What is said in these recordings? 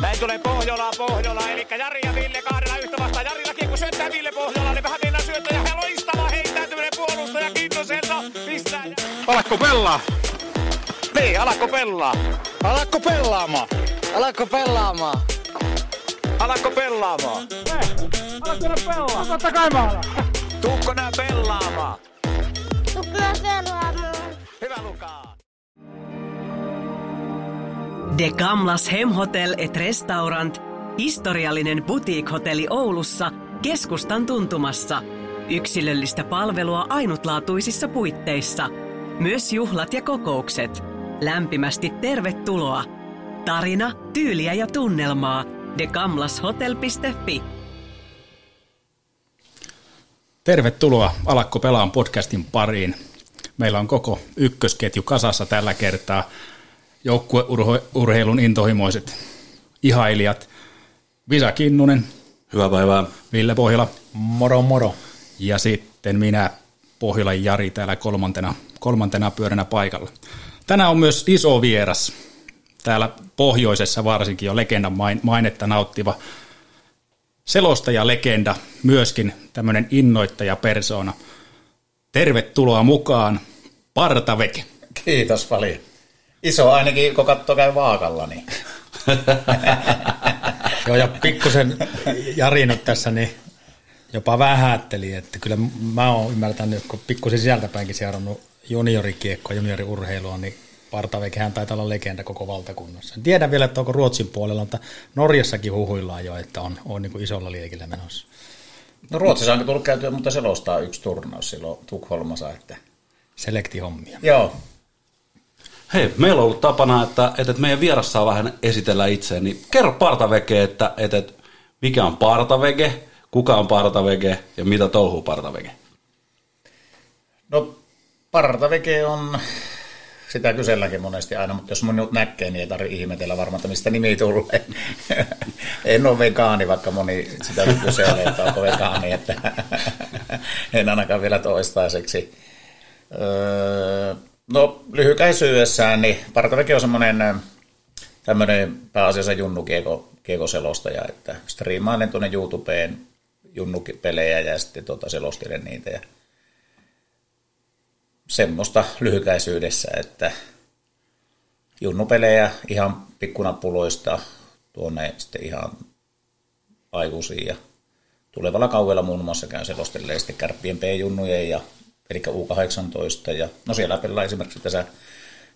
Näin tulee Pohjola, Pohjola, eli Jari ja Ville kahdella yhtä vastaan. Jarilla kiekko syöttää Ville Pohjola, niin vähän mennään syöttää ja loistava heittäytyminen puolustaja Kintoselta. Pistää. Alakko pelaa? Niin, alakko pelaa? Alakko pelaamaan? Alatko pelaamaan? Alakko pelaamaan? Alakko pelaa? Totta kai mä alan. Tuukko nää pelaamaan? Tukea pelaamaan. Hyvä Lukaa. De Gamlas Hemhotel et Restaurant, historiallinen boutique-hotelli Oulussa, keskustan tuntumassa. Yksilöllistä palvelua ainutlaatuisissa puitteissa. Myös juhlat ja kokoukset. Lämpimästi tervetuloa. Tarina, tyyliä ja tunnelmaa. degamlashotel.fi Tervetuloa Alakko pelaan podcastin pariin. Meillä on koko ykkösketju kasassa tällä kertaa. Joukkueurheilun intohimoiset ihailijat. Visa Kinnunen, Hyvää päivää. Ville Pohjola Moro moro. ja sitten minä Pohjolan Jari täällä kolmantena, kolmantena pyöränä paikalla. Tänään on myös iso vieras. Täällä pohjoisessa varsinkin jo legendan main- mainetta nauttiva selostaja legenda, myöskin tämmöinen innoittaja persona. Tervetuloa mukaan, Partaveke. Kiitos paljon. Iso ainakin, kun katsoo käy vaakalla, niin Joo, ja pikkusen Jari nyt tässä niin jopa vähätteli, että kyllä mä oon ymmärtänyt, kun pikkusen sisältäpäinkin seurannut juniorikiekkoa, junioriurheilua, niin Partavekehän taitaa olla legenda koko valtakunnassa. En tiedä vielä, että onko Ruotsin puolella, mutta Norjassakin huhuillaan jo, että on, on niin kuin isolla liekillä menossa. no Ruotsissa on tullut käytyä, mutta selostaa yksi turnaus silloin Tukholmassa, että Selektihommia. joo, Hei, meillä on ollut tapana, että, että meidän vieras saa vähän esitellä itseään, niin kerro partaveke, että, että, mikä on partaveke, kuka on partaveke ja mitä touhuu partaveke. no Partaveke on, sitä kyselläkin monesti aina, mutta jos minut näkee, niin ei tarvitse ihmetellä varmaan, että mistä nimi tulee. en ole vegaani, vaikka moni sitä kyselee, että onko vegaani, että en ainakaan vielä toistaiseksi. Öö, no lyhykäisyydessään, niin Partaveke on semmoinen tämmöinen pääasiassa junnukieko kiekoselostaja, että striimailen tuonne YouTubeen junnupelejä ja sitten tuota selostelen niitä ja semmoista lyhykäisyydessä, että junnupelejä ihan pikkunappuloista tuonne sitten ihan aikuisiin ja tulevalla kaudella muun muassa käyn selostelee sitten kärppien P-junnujen ja eli U18 ja no siellä pelaa esimerkiksi tässä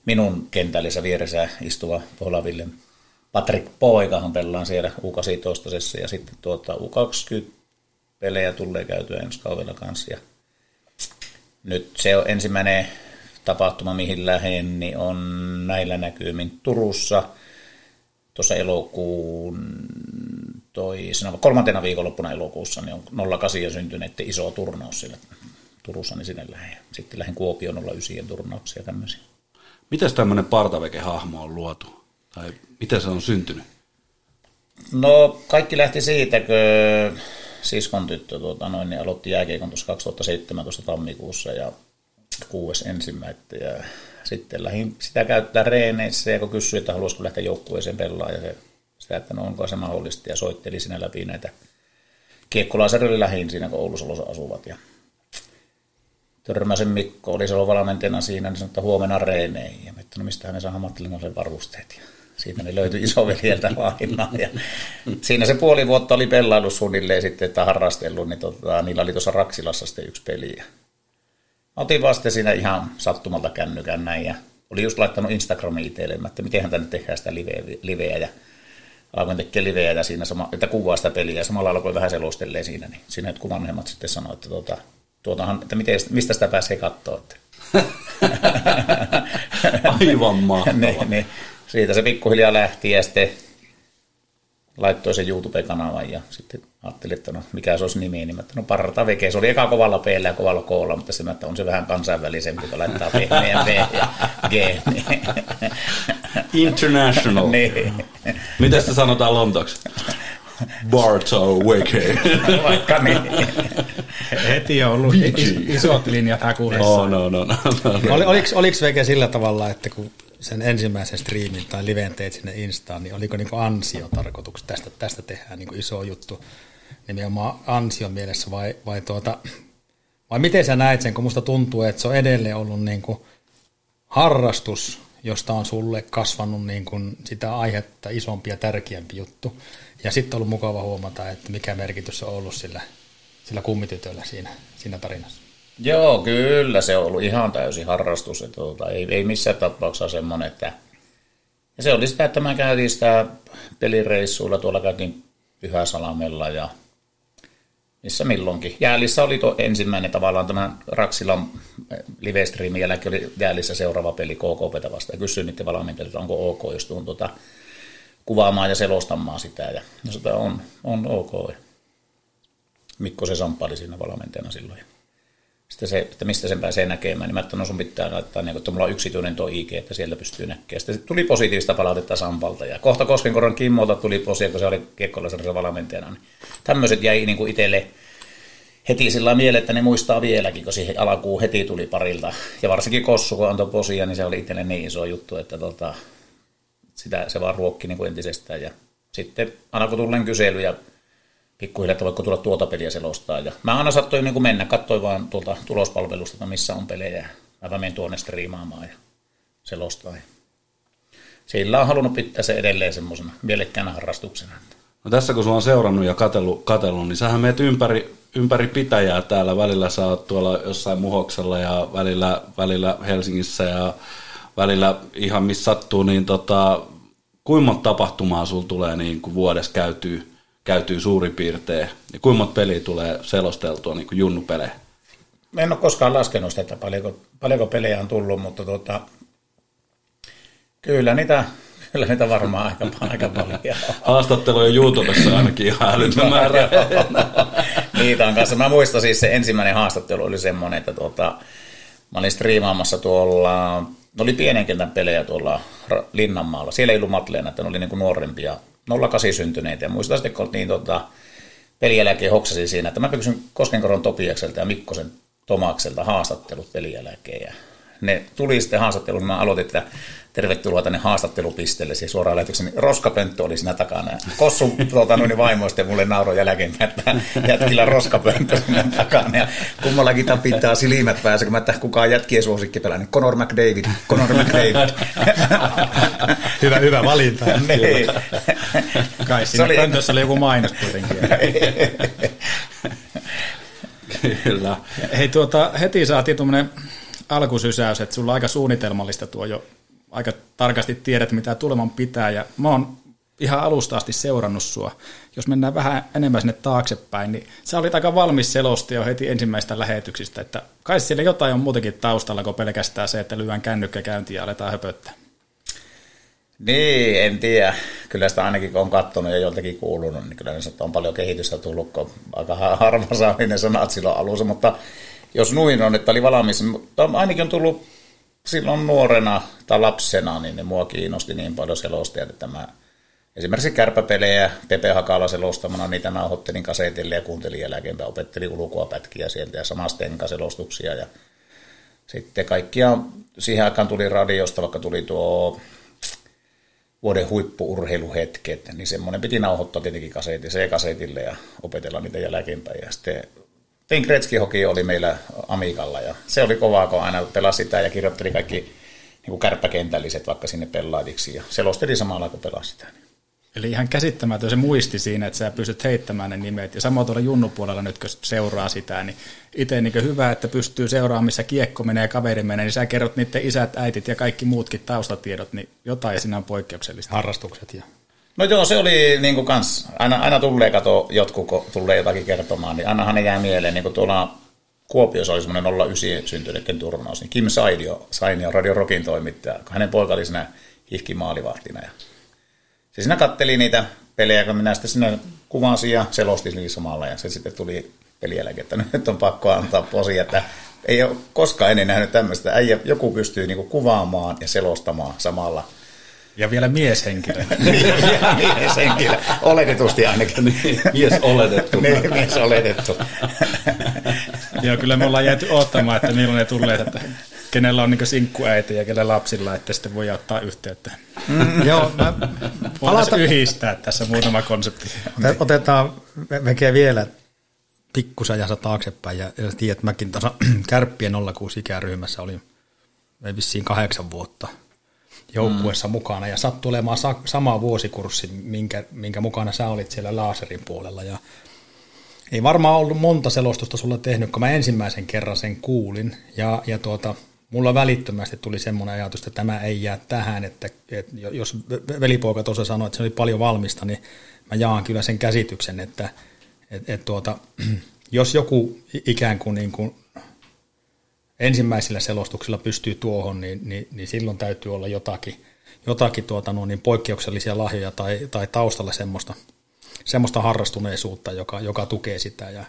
minun kentällisessä vieressä istuva Pohlaville Patrick Poikahan pelaa siellä U18 ja sitten tuota U20 pelejä tulee käytyä ensi kaudella kanssa. Ja nyt se on ensimmäinen tapahtuma, mihin lähden, niin on näillä näkymin Turussa. Tuossa elokuun toisena, kolmantena viikonloppuna elokuussa, niin on 08 syntyneiden iso turnaus siellä Turussa, niin sinne lähden. Sitten lähden Kuopion 09 turnauksia ja tämmöisiä. Miten tämmöinen partaveke-hahmo on luotu? Tai miten se on syntynyt? No kaikki lähti siitä, kun siskon tyttö tuota, noin, niin aloitti jääkiekon tuossa 2017 tammikuussa ja kuudes ensimmäistä ja sitten lähdin sitä käyttää reeneissä ja kun kysyi, että haluaisiko lähteä joukkueeseen pelaamaan ja se, sitä, että no onko se mahdollista ja soitteli siinä läpi näitä kiekkolaisarille lähin siinä, kun Oulussa asuvat ja Törmäsen Mikko oli silloin valmentajana siinä, niin sanoi, että huomenna reeneihin. Ja mä että no mistähän ne saa ammattilaisen varusteet. Ja siitä ne löytyi isoveljeltä lainaa. Ja siinä se puoli vuotta oli pellailu suunnilleen sitten, että harrastellut, niin tota, niillä oli tuossa Raksilassa sitten yksi peli. Ja otin vasta siinä ihan sattumalta kännykän näin ja oli just laittanut Instagramiin itselle, että mitenhän tänne tehdään sitä liveä, liveä ja alkoin tekemään liveä ja siinä sama, että kuvaa sitä peliä ja samalla alkoi vähän selostelee siinä, niin siinä jotkut vanhemmat sitten sanoivat, että tuota, tuotahan, että miten, mistä sitä pääsee katsoa. Että. Aivan mahtavaa. niin, niin. Siitä se pikkuhiljaa lähti ja sitten laittoi sen YouTube-kanavan ja sitten ajattelin, että no mikä se olisi nimi, niin mä, että no Parta Veke, se oli eka kovalla p ja kovalla koolla, mutta se että on se vähän kansainvälisempi, kun laittaa pehmeän V ja G. Niin. International. niin. Miten sitä sanotaan lontoksi? Barto Weke. Vaikka niin. Heti on ollut is- isot linjat hakuudessa. Oh, no, no, no, no, no. Oli, oliko, oliko Veke sillä tavalla, että kun sen ensimmäisen striimin tai liven teit sinne Instaan, niin oliko niin ansio-tarkoituksessa, tästä, tästä tehdään niin iso juttu nimenomaan ansion mielessä vai, vai, tuota, vai miten sä näet sen, kun musta tuntuu, että se on edelleen ollut niin kuin harrastus, josta on sulle kasvanut niin kuin sitä aihetta isompi ja tärkeämpi juttu. Ja sitten on ollut mukava huomata, että mikä merkitys on ollut sillä, sillä kummitytöllä siinä, siinä tarinassa. Joo, kyllä se on ollut ihan täysin harrastus. Että tuota, ei, ei missään tapauksessa semmoinen, että... Ja se oli sitä, että mä käytiin sitä pelireissuilla, tuolla käytiin Pyhäsalamella ja missä milloinkin. Jäälissä oli tuo ensimmäinen tavallaan tämä Raksilan livestreamin jälkeen oli Jäälissä seuraava peli KKPtä vasta ja kysyin niiden valmentajilta, onko ok, jos tuun tuota, kuvaamaan ja selostamaan sitä. Ja, ja sitä on, on ok. Mikko se samppaili siinä valmentajana silloin. Sitten se, että mistä sen pääsee näkemään, niin mä että no sun pitää laittaa, niin, että mulla on yksityinen tuo IG, että sieltä pystyy näkemään. Sitten tuli positiivista palautetta Sampalta ja kohta Koskenkoron Kimmolta tuli positiivista, kun se oli kiekkolaisarjassa valmentajana. Niin tämmöiset jäi niin kuin itselle heti sillä mieleen, että ne muistaa vieläkin, kun siihen alkuun heti tuli parilta. Ja varsinkin Kossu, kun antoi posia, niin se oli itselle niin iso juttu, että tota, sitä se vaan ruokki niin kuin entisestään. Ja sitten aina kun tulen kyselyjä pikkuhiljaa, että voiko tulla tuota peliä selostaa. Ja mä aina sattuin niin kuin mennä, katsoin vaan tuolta tulospalvelusta, että missä on pelejä. Mä menen tuonne striimaamaan ja selostaa. Sillä on halunnut pitää se edelleen semmoisena mielekkäänä harrastuksena. No tässä kun sulla on seurannut ja katellut, katellut niin sähän meet ympäri, ympäri pitäjää täällä. Välillä sä oot tuolla jossain Muhoksella ja välillä, välillä Helsingissä ja välillä ihan missä sattuu, niin tota, kuinka monta tapahtumaa sulla tulee niin kuin vuodessa käytyy, käytyy suurin piirtein, ja kuinka monta peliä tulee selosteltua niin kuin junnupelejä? En ole koskaan laskenut sitä, että paljonko, paljonko pelejä on tullut, mutta tota, kyllä niitä Kyllä niitä varmaan aika, aika paljon Haastatteluja YouTubessa ainakin ihan älytön määrä. niitä on kanssa. Mä muistan siis se ensimmäinen haastattelu oli semmoinen, että tuota, mä olin striimaamassa tuolla, ne oli pienen kentän pelejä tuolla Linnanmaalla. Siellä ei ollut matleena, että ne oli niinku nuorempia, 08 syntyneitä. Ja muistan sitten, kun niin tota, pelin jälkeen hoksasin siinä, että mä kysyn Koskenkoron Topiakselta ja Mikkosen Tomakselta haastattelut pelin jälkeen. Ja ne tuli sitten haastatteluun, mä aloitin, että tervetuloa tänne haastattelupisteelle, siis suoraan lähetyksen, niin roskapönttö oli siinä takana. Kossu tuota, noin vaimoista mulle nauroi jälkeen, että jätkillä roskapönttö siinä takana. Ja kummallakin tapittaa silmät päässä, kun mä että kukaan jätkien suosikki pelaa, niin Conor McDavid, Conor McDavid. hyvä, hyvä valinta. niin. Kai siinä oli... pöntössä oli joku mainos kuitenkin. Kyllä. Hei tuota, heti saatiin tuommoinen alkusysäys, että sulla on aika suunnitelmallista tuo jo aika tarkasti tiedät, mitä tuleman pitää, ja mä oon ihan alusta asti seurannut sua. Jos mennään vähän enemmän sinne taaksepäin, niin sä olit aika valmis selosti jo heti ensimmäistä lähetyksistä, että kai siellä jotain on muutenkin taustalla kuin pelkästään se, että lyön kännykkä käyntiin ja aletaan höpöttää. Niin, en tiedä. Kyllä sitä ainakin kun on katsonut ja joltakin kuulunut, niin kyllä on paljon kehitystä tullut, kun aika harva saa ne sanat silloin alussa, mutta jos nuin on, että oli valmis, mutta ainakin on tullut silloin nuorena tai lapsena, niin ne mua kiinnosti niin paljon selostajat, että mä esimerkiksi kärpäpelejä Pepe Hakala selostamana, niitä mä ohdottelin kasetille ja kuuntelin jälkeenpäin, opettelin ulkoa pätkiä sieltä ja samasta selostuksia ja sitten kaikkia siihen aikaan tuli radiosta, vaikka tuli tuo vuoden huippuurheiluhetket, niin semmoinen piti nauhoittaa tietenkin kasetti, C-kasetille ja opetella niitä jälkeenpäin. Ja sitten Tein Gretzky Hockey oli meillä Amikalla ja se oli kovaa, kun aina pelasi sitä ja kirjoitteli kaikki niin kuin kärppäkentälliset vaikka sinne pelaajiksi ja selosteli samalla kun pelasi sitä. Eli ihan käsittämätön se muisti siinä, että sä pystyt heittämään ne nimet. Ja samoin tuolla junnupuolella nyt, kun seuraa sitä, niin itse niin hyvä, että pystyy seuraamaan, missä kiekko menee ja kaveri menee, niin sä kerrot niiden isät, äitit ja kaikki muutkin taustatiedot, niin jotain siinä on poikkeuksellista. Harrastukset ja No joo, se oli niin kuin kans, aina, aina tulee kato jotkut, kun tulee jotakin kertomaan, niin ainahan ne jää mieleen, niin kuin tuolla Kuopiossa oli semmoinen 09 syntyneiden turnaus, niin Kim Saidio, Sainio Radio Rockin toimittaja, hänen poika oli siinä hihki maalivahtina. Ja se siinä katteli niitä pelejä, kun minä sitten sinne kuvasin ja selostin niin samalla, ja se sitten tuli pelielläkin, että nyt on pakko antaa posi, että ei ole koskaan ennen nähnyt tämmöistä. Äijä, joku pystyy niin kuvaamaan ja selostamaan samalla – ja vielä mieshenkilö. mieshenkilö. Oletetusti ainakin. Niin, mies oletettu. niin, mies oletettu. Joo, kyllä me ollaan jääty odottamaan, että milloin ne tulee. Että kenellä on niin sinkkuäiti ja kenellä lapsilla, että sitten voi ottaa yhteyttä. Mm, joo, mä, Voitaisiin yhdistää tässä muutama konsepti. otetaan vekeä vielä pikkusen ajassa taaksepäin. Ja, ja tiedät, että mäkin tasa kärppien 06 ikäryhmässä olin ei vissiin kahdeksan vuotta joukkuessa mm. mukana ja sattui olemaan sa- sama vuosikurssi, minkä, minkä mukana sä olit siellä laaserin puolella ja ei varmaan ollut monta selostusta sulla tehnyt, kun mä ensimmäisen kerran sen kuulin ja, ja tuota, mulla välittömästi tuli semmoinen ajatus, että tämä ei jää tähän, että, että jos velipoika tuossa sanoi, että se oli paljon valmista, niin mä jaan kyllä sen käsityksen, että, että, että tuota, jos joku ikään kuin, niin kuin ensimmäisillä selostuksilla pystyy tuohon, niin, niin, niin silloin täytyy olla jotakin, jotakin tuota, no, niin poikkeuksellisia lahjoja tai, tai taustalla semmoista, semmoista harrastuneisuutta, joka, joka tukee sitä. Ja,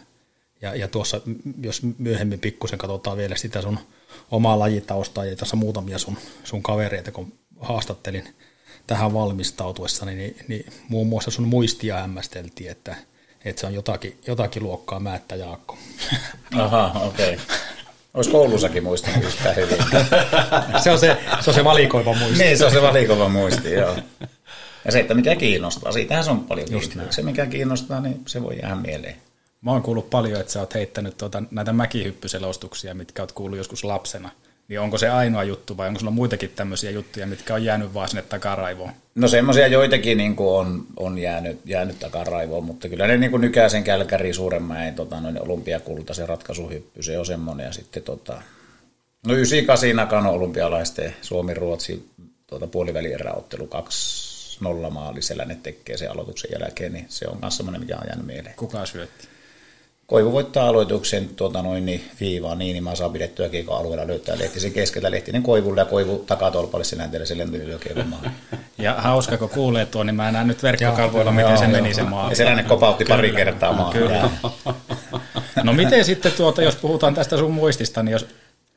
ja, ja tuossa, jos myöhemmin pikkusen katsotaan vielä sitä sun omaa lajitaustaa ja tässä muutamia sun, sun kavereita, kun haastattelin tähän valmistautuessa, niin, niin muun muassa sun muistia hämmästeltiin, että, että se on jotakin, jotakin luokkaa Määttä Jaakko. Aha, okei. Okay. Olisi koulussakin muistanut yhtään hyvin. se, on se, se on se valikoiva muisti. niin, se on se valikoiva muisti, joo. Ja se, että mikä kiinnostaa, siitähän se on paljon Se, mikä kiinnostaa, niin se voi jäädä mieleen. Mä oon kuullut paljon, että sä oot heittänyt tuota, näitä mäkihyppyselostuksia, mitkä oot kuullut joskus lapsena – niin onko se ainoa juttu vai onko sulla muitakin tämmöisiä juttuja, mitkä on jäänyt vaan sinne takaraivoon? No semmoisia joitakin niin kuin on, on jäänyt, jäänyt takaraivoon, mutta kyllä ne niin kuin Nykäsen Kälkäri suuremmäin tota, noin olympiakulta, se ratkaisuhyppy, se on semmoinen. Ja sitten tota, no 98 Nakano olympialaisten Suomi-Ruotsi tuota, puolivälieräottelu 2-0 maalisella ne tekee sen aloituksen jälkeen, niin se on myös semmoinen, mikä on jäänyt mieleen. Kuka syötti? Koivu voittaa aloituksen tuota noin, niin viivaan niin, niin mä saan pidettyä kiekon alueella löytää Lehtisen keskeltä Lehtinen Koivulle ja Koivu takatolpalle se länteelle se lentolyö kiekon maahan. Ja hauska, kun kuulee tuon, niin mä näen nyt verkkokalvoilla, miten joo, se joo. meni se maa. Ja se kopautti pari kertaa maahan. Kyllä. No miten sitten, tuota, jos puhutaan tästä sun muistista, niin jos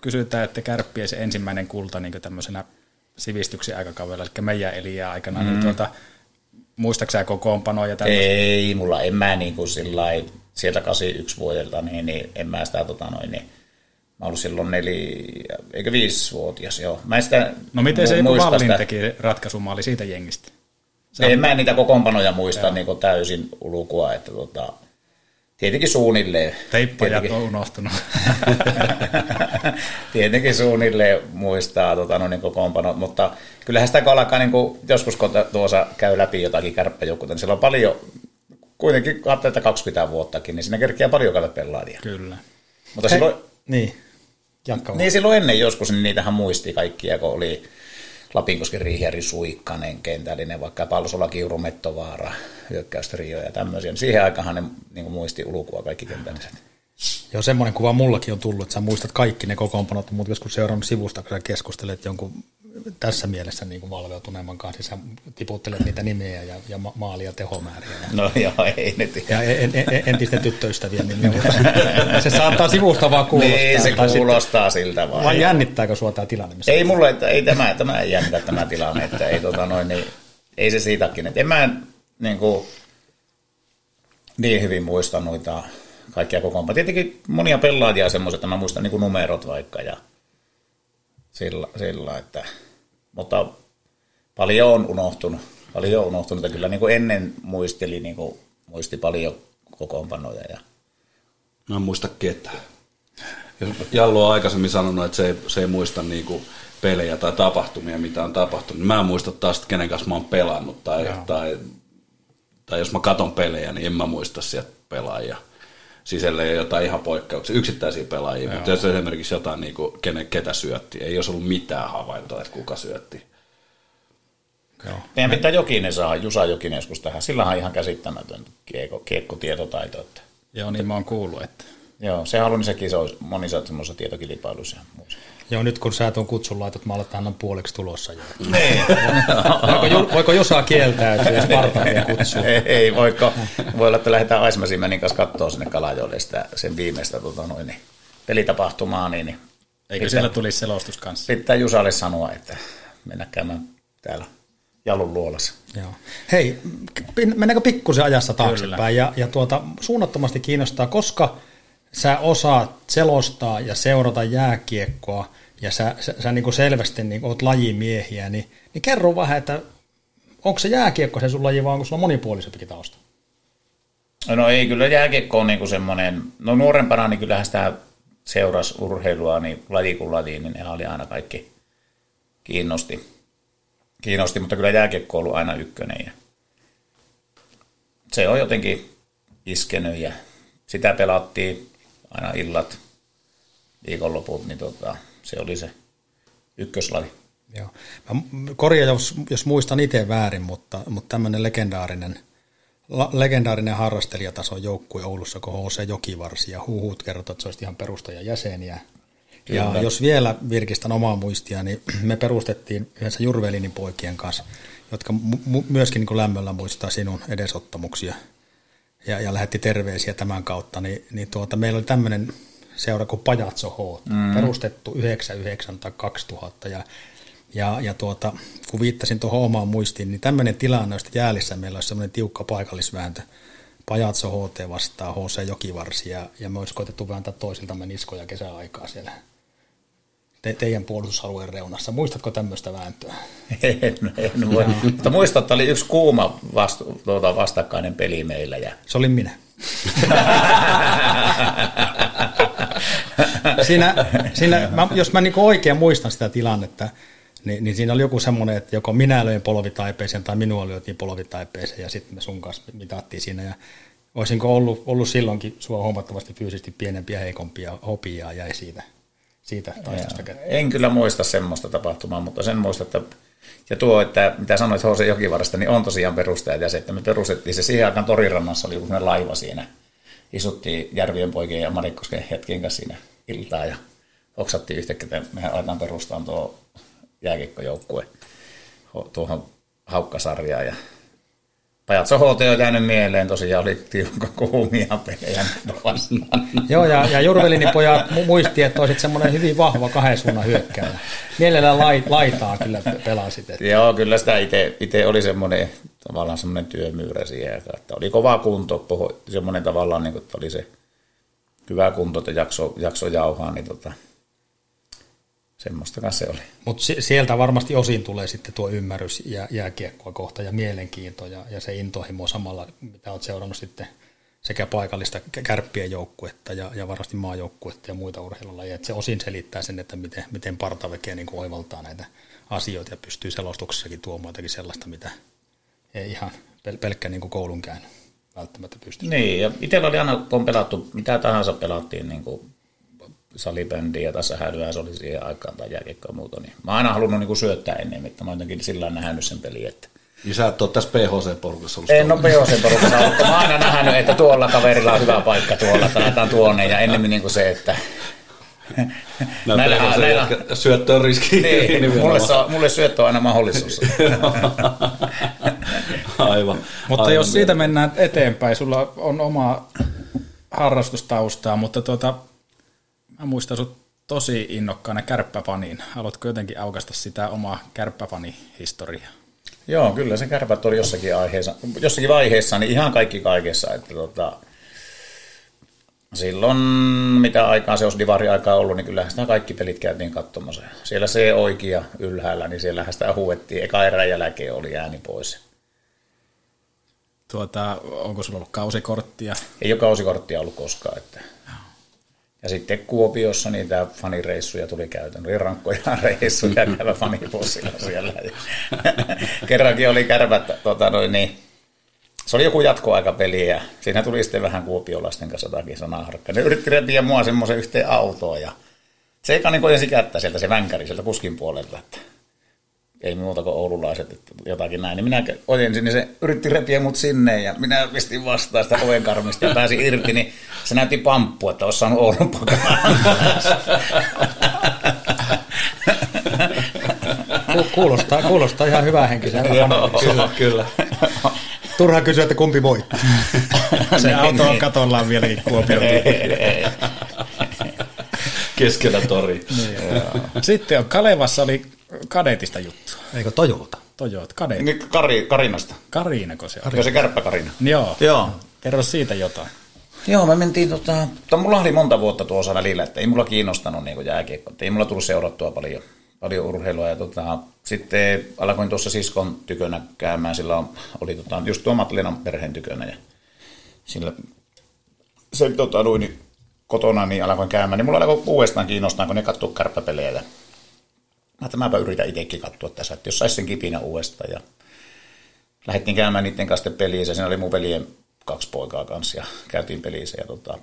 kysytään, että kärppien se ensimmäinen kulta niin tämmöisenä sivistyksen aikakaudella, eli meidän eliä aikana, niin mm. niin tuota, muistaaksä kokoonpanoja? Tämmöistä? Ei, mulla en mä niin kuin sillä sieltä 81 vuodelta, niin, niin en mä sitä tota noin, niin Mä ollut silloin neli, eikö viisivuotias, joo. Mä sitä no miten se Vallin sitä... teki ratkaisumaali siitä jengistä? Se en mä niitä kokoonpanoja muista niin täysin ulkoa, että tota, tietenkin suunnilleen. Teippajat tietenkin, on unohtunut. tietenkin suunnilleen muistaa tota, no, niin kokoonpano, mutta kyllähän sitä kun alkaa niin kuin, joskus kun tuossa käy läpi jotakin kärppäjoukkuita, niin siellä on paljon kuitenkin ajattelee, että 20 vuottakin, niin siinä kerkeää paljon käydä pelaajia. Kyllä. Mutta Hei, silloin, niin. Jatka niin silloin ennen joskus, niin niitähän muisti kaikkia, kun oli Lapinkosken Riihjärvi Suikkanen, kentällinen, vaikka Palsola Kiuru Mettovaara, hyökkäystrio ja tämmöisiä. Niin siihen aikaan ne niin muisti ulkoa kaikki kentälliset. Joo, semmoinen kuva mullakin on tullut, että sä muistat kaikki ne kokoonpanot, mutta joskus seurannut sivusta, kun sä keskustelet jonkun tässä mielessä niin kuin valveutuneemman kanssa. Sä tiputtelet niitä nimiä ja, ja ma- maali- ja tehomääriä. No joo, ei nyt. Ja en, en, entisten tyttöystäviä nimiä. se saattaa sivusta vaan kuulostaa. Niin, se kuulostaa sitten, siltä vaan. Vai jännittääkö sua tämä tilanne? Ei mulle, että ei tämä, tämä ei jännitä tämä tilanne, että ei, tota noin, niin, ei se siitäkin. Että en mä niin, kuin, niin hyvin muista noita kaikkia kokoonpanoja. Tietenkin monia pelaajia semmoiset, että mä muistan niin kuin numerot vaikka ja sillä, sillä että mutta paljon on unohtunut. Paljon on unohtunut, että kyllä niin kuin ennen muisteli, niin kuin muisti paljon kokoonpanoja. Ja... No en muista ketään. Jallu on aikaisemmin sanonut, että se ei, se ei muista niin kuin pelejä tai tapahtumia, mitä on tapahtunut. Mä en muista taas, että kenen kanssa mä oon pelannut. Tai, tai, tai jos mä katon pelejä, niin en mä muista sieltä pelaajia. Siis ellei jotain ihan poikkeuksia, yksittäisiä pelaajia, Joo. mutta jos esimerkiksi jotain, niin kuin, kenen, ketä syötti, ei olisi ollut mitään havaintoa, että kuka syötti. Joo. Meidän pitää Jokinen saa, Jusa Jokinen joskus tähän. Sillä on ihan käsittämätön kiekko, kiekkotietotaito. Että, Joo, niin mä oon kuullut, että... Joo, se haluan, niin sekin se olisi monissa semmoisissa tietokilpailuissa. Joo, nyt kun sä tuon kutsun laitot, mä aletaan puoleksi tulossa jo. Niin. voiko, voiko Jusa kieltäytyä, jos Spartan kutsuu? Ei, ei voiko. Voi olla, että lähdetään Aismasimenin kanssa katsoa sinne Kalajoelle sitä, sen viimeistä tota noin, niin, pelitapahtumaa. Niin, niin Eikö pitää, siellä tulisi selostus kanssa? Pitää Jusalle sanoa, että mennä käymään täällä Jalun luolassa. Joo. Hei, mennäänkö pikkusen ajassa taaksepäin? Ja, ja tuota, suunnattomasti kiinnostaa, koska sä osaat selostaa ja seurata jääkiekkoa, ja sä, sä, sä niin kuin selvästi niin oot lajimiehiä, niin, niin kerro vähän, että onko se jääkiekko se sun laji vai onko sulla monipuolisempikin tausta? No ei, kyllä jääkiekko on niinku semmoinen, no nuorempana niin kyllähän sitä seurasi urheilua, niin laji kuin laji, niin ne oli aina kaikki kiinnosti. kiinnosti mutta kyllä jääkiekko on ollut aina ykkönen ja se on jotenkin iskenyt ja sitä pelattiin aina illat, viikonloput, niin tota, se oli se ykköslaji. Joo. Mä korjaan, jos, jos muistan itse väärin, mutta, mutta tämmöinen legendaarinen, la, legendaarinen harrastelijatason joukkue Oulussa, kun HC Jokivarsi ja huhut kertoo, että se olisi ihan perustajan jäseniä. Kyllä. Ja jos vielä virkistän omaa muistia, niin me perustettiin yhdessä Jurvelinin poikien kanssa, jotka mu- myöskin niin lämmöllä muistaa sinun edesottamuksia ja, ja lähetti terveisiä tämän kautta, niin, niin tuota, meillä oli tämmöinen seura kuin Pajatso H, mm. perustettu 99 tai 2000 ja ja, ja tuota, kun viittasin tuohon omaan muistiin, niin tämmöinen tilanne, josta jäälissä meillä olisi semmoinen tiukka paikallisvääntö. Pajatso HT vastaa HC Jokivarsi ja, ja me olisi koetettu vääntää toisiltamme niskoja kesäaikaa siellä te, teidän puolustusalueen reunassa. Muistatko tämmöistä vääntöä? En, en voi. Mutta muistat, että oli yksi kuuma vastu, tuota, vastakkainen peli meillä. Ja... Se oli minä. siinä, siinä, mä, jos mä niin oikein muistan sitä tilannetta, niin, niin siinä oli joku semmoinen, että joko minä löin polvitaipeeseen tai minua lyötiin polvitaipeeseen ja sitten me sun kanssa mitattiin siinä ja olisinko ollut, ollut silloinkin sua huomattavasti fyysisesti pienempiä, heikompia, hopiaa jäi siitä, siitä taistosta En kyllä muista semmoista tapahtumaa, mutta sen muista, että ja tuo, että mitä sanoit H.C. Jokivarasta, niin on tosiaan perustaja ja se, että me perustettiin se siihen aikaan Torirannassa, oli joku laiva siinä. Istuttiin Järvien poikien ja Marikkosken hetken kanssa siinä iltaa ja oksattiin yhtäkkiä, että mehän aletaan perustaa tuo jääkiekkojoukkue tuohon Haukkasarjaan ja Pajatso HT on jäänyt mieleen, tosiaan oli tiukka kuumia pelejä vastaan. Joo, ja, ja Jurvelinin pojat muisti, että olisit semmoinen hyvin vahva kahden suunnan hyökkääjä. Mielellään lait, laitaa kyllä pelasit. Että. Joo, kyllä sitä itse oli semmoinen tavallaan semmoinen työmyyrä siihen, että oli kova kunto, semmoinen tavallaan, niin kuin, että oli se hyvä kunto, että jakso, jakso jauhaa, niin tota, semmoista se oli. Mutta sieltä varmasti osin tulee sitten tuo ymmärrys ja jääkiekkoa kohta ja mielenkiinto ja, ja se intohimo samalla, mitä olet seurannut sitten sekä paikallista kärppien joukkuetta ja, ja varmasti maajoukkuetta ja muita urheilulajeja. Että se osin selittää sen, että miten, miten partaveke niin kuin oivaltaa näitä asioita ja pystyy selostuksessakin tuomaan jotakin sellaista, mitä ei ihan pel- pelkkä niin kuin koulun käynyt välttämättä pysty. Niin, ja itsellä oli aina, kun on pelattu, mitä tahansa pelattiin niin kuin salibändiä ja tässä hälyä se oli siihen aikaan tai jääkiekkoa ja muuta. Niin mä oon aina halunnut niin kuin syöttää ennen, että mä oon jotenkin sillä nähnyt sen peli, että niin sä et ole tässä PHC-porukassa ollut. En ole PHC-porukassa mutta mä oon aina nähnyt, että tuolla kaverilla on hyvä paikka tuolla, että laitetaan tuonne ja ennemmin niin kuin se, että No, näillä, näillä, syöttö on riski. Niin, niin mulle, saa, mulle syöttö on aina mahdollisuus. aivan. Mutta aivan jos siitä mennään eteenpäin, sulla on oma harrastustaustaa, mutta tuota, Mä muistan sut tosi innokkaana kärppäpaniin. Haluatko jotenkin aukasta sitä omaa kärppäpani-historiaa? Joo, kyllä se kärpät oli jossakin, aiheessa, jossakin vaiheessa, niin ihan kaikki kaikessa. Että tota, silloin, mitä aikaa se olisi divari-aikaa ollut, niin kyllähän sitä kaikki pelit käytiin katsomassa. Siellä se oikea ylhäällä, niin siellähän sitä huuettiin. Eka erän jälkeen oli ääni pois. Tuota, onko sulla ollut kausikorttia? Ei ole kausikorttia ollut koskaan. Että ja sitten Kuopiossa niitä fanireissuja tuli käytön. Oli rankkoja reissuja käydä fanibussilla siellä. Kerrankin oli kärvät, tota noin, niin, se oli joku jatkoaikapeli ja siinä tuli sitten vähän kuopiolaisten kanssa jotakin sanaharkkaa. Ne yritti repiä mua semmoisen yhteen autoon ja se ei niin kojensi kättä sieltä se vänkäri sieltä kuskin puolelta, että ei muuta kuin oululaiset, että jotakin näin. Niin minä ojensin, niin se yritti repiä mut sinne ja minä pistin vastaan sitä oven karmista ja pääsin irti, niin se näytti pamppu, että olisi saanut Oulun kuulostaa, kuulostaa ihan hyvää henkiseltä. kyllä, kyllä. Turha kysyä, että kumpi voitti. Se auto on katollaan vieläkin Kuopion. Keskellä tori. Niin, Sitten on Kalevassa oli kadetista juttu. Eikö Toyota? Toyota, kadet. Niin, Kari, Karinasta. Karinako se on? Joo, se kärppä Karina. Joo. Joo. Kerro siitä jotain. Joo, me mentiin tota, tai mulla oli monta vuotta tuossa välillä, että ei mulla kiinnostanut niin jääkiekko, ei mulla tullut seurattua paljon, paljon urheilua. Ja tota, sitten alkoin tuossa siskon tykönä käymään, sillä oli tota, just tuo Matlenan perheen tykönä ja sillä se tota, noin, kotona niin alkoin käymään, niin mulla alkoi uudestaan kiinnostaa, kun ne katsoo kärppäpelejä. Mä että mäpä yritän itsekin katsoa tässä, että jos saisi sen kipinä uudestaan. Ja lähdettiin käymään niiden kanssa pelissä. Siinä oli mun veljen kaksi poikaa kanssa ja käytiin pelissä. Ja tota,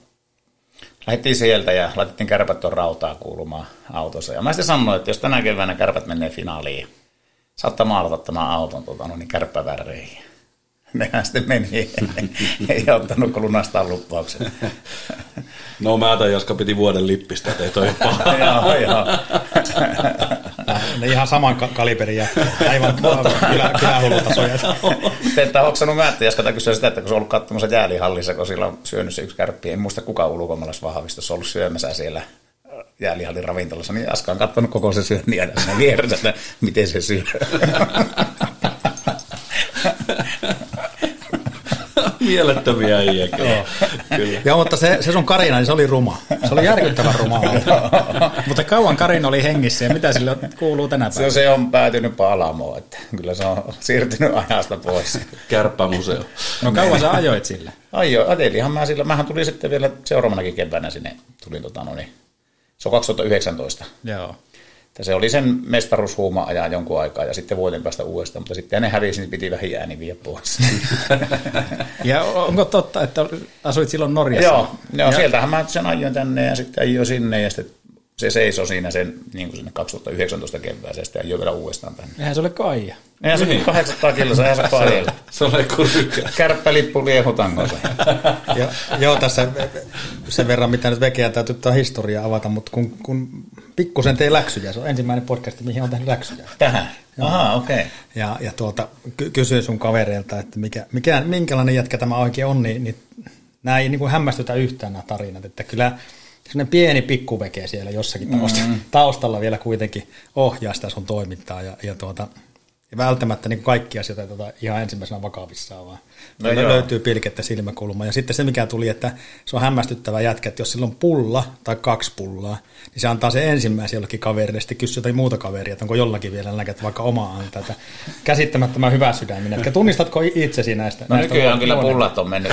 lähdettiin sieltä ja laitettiin kärpät tuon rautaa kuulumaan autossa. Ja mä sitten sanoin, että jos tänä keväänä kärpät menee finaaliin, saattaa maalata tämän auton tota, no niin kärppävärreihin. Nehän sitten meni, ei ottanut kun lunastaa lupauksen. No mä tämän, Jaska piti vuoden lippistä, että ei toi paha. joo, joo. Ne ihan saman ka- kaliberin ja aivan kyllä, kyllä hullutasoja. Te ette hoksannut mä, että Jaskata kysyä sitä, että kun se on ollut katsomassa jäälihallissa, kun sillä on syönyt se yksi kärppi, en muista kuka ulkomaalaisvahvistossa ollut syömässä siellä jäälihallin ravintolassa, niin Jaska on katsonut koko se syönnin ja siinä vieressä, että miten se syö. Mielettömiä äijä, kyllä. kyllä. Joo, mutta se, se sun Karina, niin se oli ruma. Se oli järkyttävän ruma mutta kauan Karina oli hengissä ja mitä sille kuuluu tänä Se, päivänä? se on päätynyt palamoon, että kyllä se on siirtynyt ajasta pois. Kärppämuseo. No kauan sä ajoit sille? Ai joo, ajattelinhan mä sillä, mähän tulin sitten vielä seuraavanakin keväänä sinne, tulin tota no niin, se on 2019. Joo. Että se oli sen mestaruushuuma ajaa jonkun aikaa ja sitten vuoden päästä uudestaan, mutta sitten ne hävisi, niin piti vähän ääni viedä pois. Ja onko totta, että asuit silloin Norjassa? joo, joo ja, sieltähän mä sen ajoin tänne ja sitten ajoin sinne ja sitten se seisoi siinä sen niin kuin sinne 2019 kevääseen ja ajoin vielä uudestaan tänne. Eihän se ole Kaija. Ja se 800 kilsa ja se paljon. Se oli kuin. Kärppälippu liehutangossa. Ja, joo, tässä sen verran, mitä nyt vekeä täytyy tämä historia avata, mutta kun, kun pikkusen tein läksyjä, se on ensimmäinen podcast, mihin on tehnyt läksyjä. Tähän? Aha, okei. Okay. Ja, ja tuota, ky- kysyin sun kavereilta, että mikä, mikä, minkälainen jätkä tämä oikein on, niin, niin nämä ei niin kuin hämmästytä yhtään nämä tarinat, että kyllä sellainen pieni pikkuveke siellä jossakin taustalla, mm. taustalla vielä kuitenkin ohjaa sitä sun toimintaa ja, ja tuota, ja välttämättä niin kaikki asiat ei tota ihan ensimmäisenä vakavissaan, vaan No no joo. löytyy pilkettä silmäkulma. Ja sitten se, mikä tuli, että se on hämmästyttävä jätkä, että jos sillä on pulla tai kaksi pullaa, niin se antaa se ensimmäisen jollekin kaverille, sitten kysyy jotain muuta kaveria, että onko jollakin vielä näkät vaikka omaa antaa. Että käsittämättömän hyvä sydäminen. Että tunnistatko itsesi näistä? No näistä nykyään kyllä luonne- pullat on mennyt.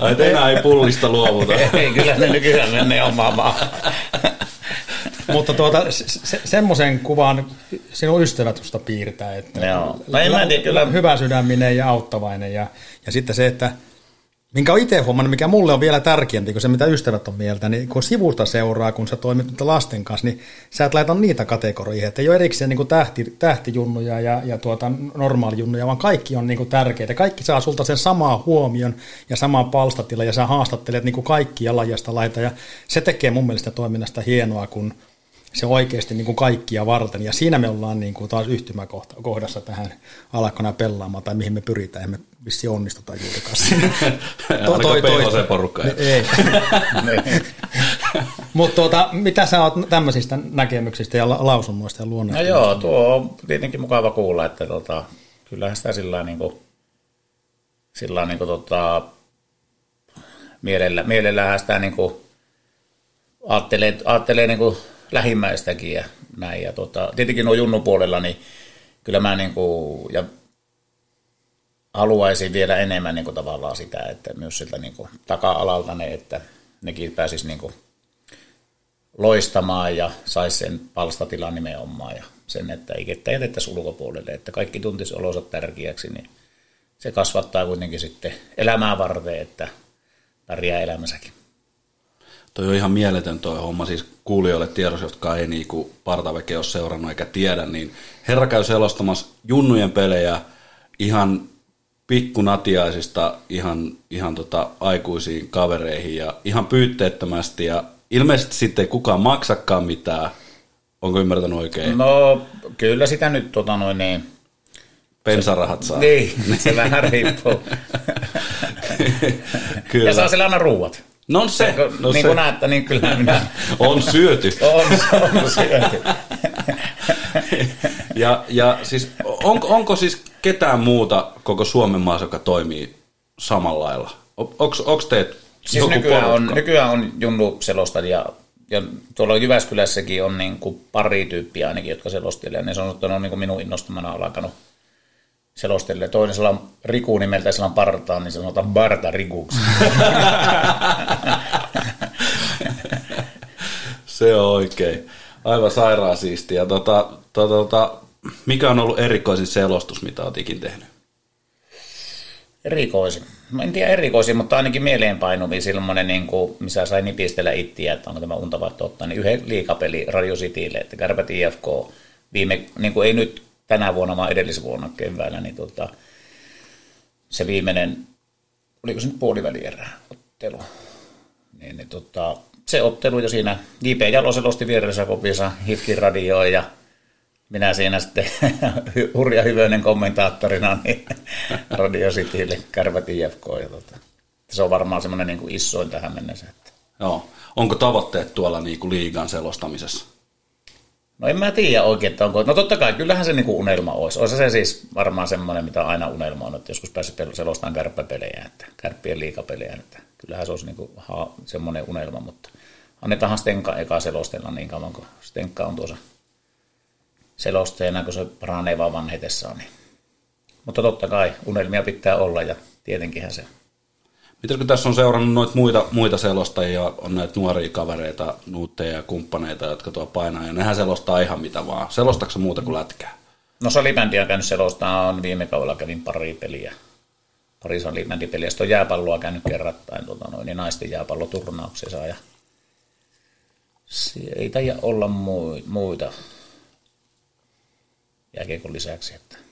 Ai, enää ei pullista luovuta. Ei, kyllä ne nykyään menee omaan maahan. Mutta tuota, se, se, semmoisen kuvan sinun ystävät susta piirtää, että Joo. No en mä tiedä, kyllä- hyvä sydäminen ja auttavainen ja, ja sitten se, että minkä olen itse huomannut, mikä mulle on vielä tärkeämpi kuin se, mitä ystävät on mieltä, niin kun sivusta seuraa, kun sä toimit lasten kanssa, niin sä et laita niitä kategorioihin, että ei ole erikseen niin kuin tähti, tähtijunnuja ja, ja tuota, normaalijunnuja, vaan kaikki on niin kuin tärkeitä. Kaikki saa sulta sen samaa huomion ja samaa palstatila ja sä haastattelet niin kuin kaikkia lajasta laita ja se tekee mun mielestä toiminnasta hienoa, kun se on oikeasti niin kuin kaikkia varten. Ja siinä me ollaan niin kuin taas yhtymäkohdassa tähän alakona pelaamaan, tai mihin me pyritään, emme vissi onnistuta juurikaan siinä. Ainakaan PHC-porukka ei. Ei. Mutta tuota, mitä sä oot tämmöisistä näkemyksistä ja la- lausunnoista ja No luonnoista? joo, tuo on tietenkin mukava kuulla, että tota, kyllähän sitä sillä niin kuin, sillä niin kuin, tota, mielellä, mielellähän sitä niin kuin, ajattelee, ajattelee niin kuin lähimmäistäkin ja näin. Ja tota, tietenkin nuo junnu puolella, niin kyllä mä niin kuin, ja haluaisin vielä enemmän niin kuin, tavallaan sitä, että myös siltä niin kuin, taka-alalta ne, että nekin pääsis niin kuin, loistamaan ja saisi sen palstatilan nimenomaan ja sen, että ei ketään jätettäisi ulkopuolelle, että kaikki tuntisi olonsa tärkeäksi, niin se kasvattaa kuitenkin sitten elämää varten, että pärjää elämässäkin. Toi on ihan mieletön toi homma, siis kuulijoille tiedossa, jotka ei niinku partaveke ole seurannut eikä tiedä, niin herra käy selostamassa junnujen pelejä ihan pikkunatiaisista ihan, ihan tota aikuisiin kavereihin ja ihan pyytteettömästi ja ilmeisesti sitten ei kukaan maksakaan mitään. Onko ymmärtänyt oikein? No kyllä sitä nyt tota noin niin, Pensarahat saa. niin se vähän riippuu. Kyllä. Ja saa sillä aina ruuat. No se, Kun, no niin se. kuin näette, niin kyllä minä on syöty. on, on syöty. Ja, ja siis o- onko, siis ketään muuta koko Suomen maassa, joka toimii samalla lailla? Onko teet Siis joku nykyään on, porukka? nykyään on Junnu selostajia, ja tuolla Jyväskylässäkin on niin kuin pari tyyppiä ainakin, jotka selostelee. Ne on, ne on niin kuin minun innostamana alkanut selostelle. Toinen on Riku nimeltä, sillä on partaa, niin sanotaan Barta Rikuksi. Se on oikein. Aivan sairaan siistiä. Tota, tota, tota, mikä on ollut erikoisin selostus, mitä olet ikin tehnyt? Erikoisin. Mä en tiedä erikoisin, mutta ainakin mieleenpainuvin semmoinen, niin kuin, missä sai nipistellä ittiä, että onko tämä unta vai totta, niin yhden liikapeli Radio Citylle, että Kärpät IFK viime, niin kuin ei nyt tänä vuonna, vaan edellisvuonna keväällä, niin tota, se viimeinen, oliko se nyt puolivälierä ottelu, niin, niin tota, se ottelu ja siinä J.P. Jalo selosti vieressä kopissa Hifkin radioon ja minä siinä sitten hurja hyvöinen kommentaattorina niin Radio Citylle Kärpät IFK. Ja tota, se on varmaan semmoinen niin kuin isoin tähän mennessä. Että. Joo. Onko tavoitteet tuolla niinku liigan selostamisessa? No en mä tiedä oikein, että onko. No totta kai, kyllähän se niin kuin unelma olisi. Olisi se siis varmaan semmoinen, mitä aina unelmoinut, että joskus pääsisi pel- selostamaan kärppäpelejä, että kärppien liikapelejä. Että kyllähän se olisi niin kuin ha, semmoinen unelma, mutta annetaanhan Stenka eka selostella niin kauan, kun Stenka on tuossa selosteena, kun se paranee vaan vanhetessaan. Niin. Mutta totta kai unelmia pitää olla ja tietenkinhän se. Miten kun tässä on seurannut noita muita, muita selostajia, on näitä nuoria kavereita, nuutteja ja kumppaneita, jotka tuo painaa, ja nehän selostaa ihan mitä vaan. Selostaako muuta kuin lätkää? No salibändiä on käynyt selostaa, on viime kaudella kävin pari peliä. Pari salibändipeliä. Sitten on jääpalloa käynyt kerrattain, tota noin, niin naisten jääpalloturnauksessa. Ja ei taida olla mui- muita jääkiekon lisäksi. Että.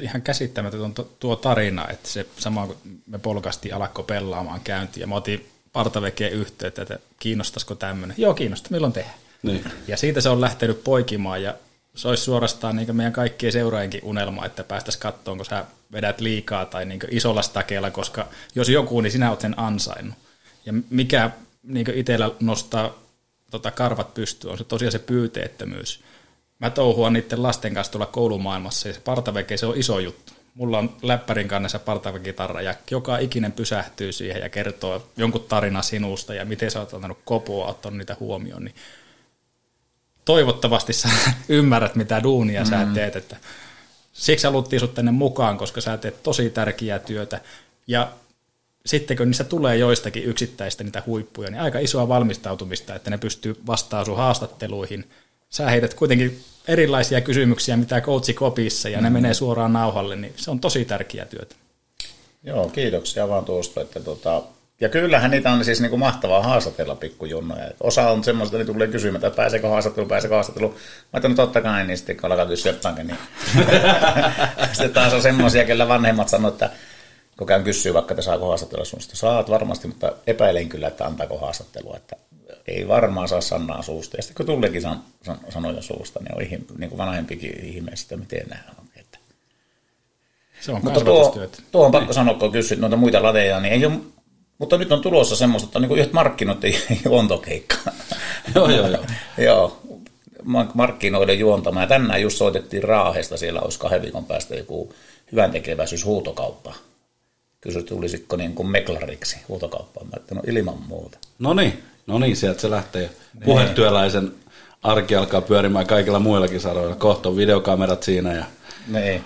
Ihan käsittämätön tuo tarina, että se sama kun me polkasti alakko pelaamaan käyntiin ja mä otin partavekeen yhteyttä, että kiinnostaisiko tämmöinen. Joo, kiinnostaa, milloin tehdään. Niin. Ja siitä se on lähtenyt poikimaan ja se olisi suorastaan niin meidän kaikkien seuraajienkin unelma, että päästäisiin kattoon, kun sä vedät liikaa tai niin isolla stakeella, koska jos joku, niin sinä olet sen ansainnut. Ja mikä niin itsellä nostaa tota, karvat pystyyn, on se tosiaan se pyyteettömyys. Mä touhuan niiden lasten kanssa tuolla koulumaailmassa ja se partaveke, se on iso juttu. Mulla on läppärin kannessa partavekitarra ja joka ikinen pysähtyy siihen ja kertoo jonkun tarina sinusta ja miten sä oot ottanut kopoa, ottanut niitä huomioon, niin toivottavasti sä ymmärrät, mitä duunia mm. sä teet. Että siksi haluttiin sut tänne mukaan, koska sä teet tosi tärkeää työtä. Ja sitten kun niissä tulee joistakin yksittäistä niitä huippuja, niin aika isoa valmistautumista, että ne pystyy vastaamaan sun haastatteluihin. Sä heität kuitenkin erilaisia kysymyksiä, mitä coachi kopissa, ja mm. ne menee suoraan nauhalle, niin se on tosi tärkeää työtä. Joo, kiitoksia vaan tuosta. Että tota, ja kyllähän niitä on siis niin kuin mahtavaa haastatella pikkujunnoja. Et osa on semmoista, että tulee kysymään, että pääseekö haastattelu, pääseekö haastattelu. Mä ajattelin, no totta kai, niin sitten kun alkaa kysyä niin sitten taas on semmoisia, kellä vanhemmat sanoo, että kun käyn kysyä vaikka, että saako haastatella sun, saat varmasti, mutta epäilen kyllä, että antaako haastattelua, että ei varmaan saa sanaa suusta. Ja sitten kun tuleekin san, san, sanoja suusta, niin on ihme, niin kuin vanhempikin ihmeessä, että miten nämä on. Että. Se on Mutta tuo, tuo on pakko sanoa, kun kysyt noita muita lateja, niin ei ole, mutta nyt on tulossa semmoista, että on niin yhdet markkinoiden juontokeikka. Joo, joo, joo. Joo, ma- markkinoiden juontama. Ja tänään just soitettiin Raahesta, siellä olisi kahden viikon päästä joku hyvän tekeväisyys huutokauppa. Kysyi, tulisitko niin kuin meklariksi huutokauppaan. Mä että no ilman muuta. No niin, no niin, sieltä se lähtee. Puhetyöläisen arki alkaa pyörimään kaikilla muillakin saroilla. Kohta on videokamerat siinä ja Niin.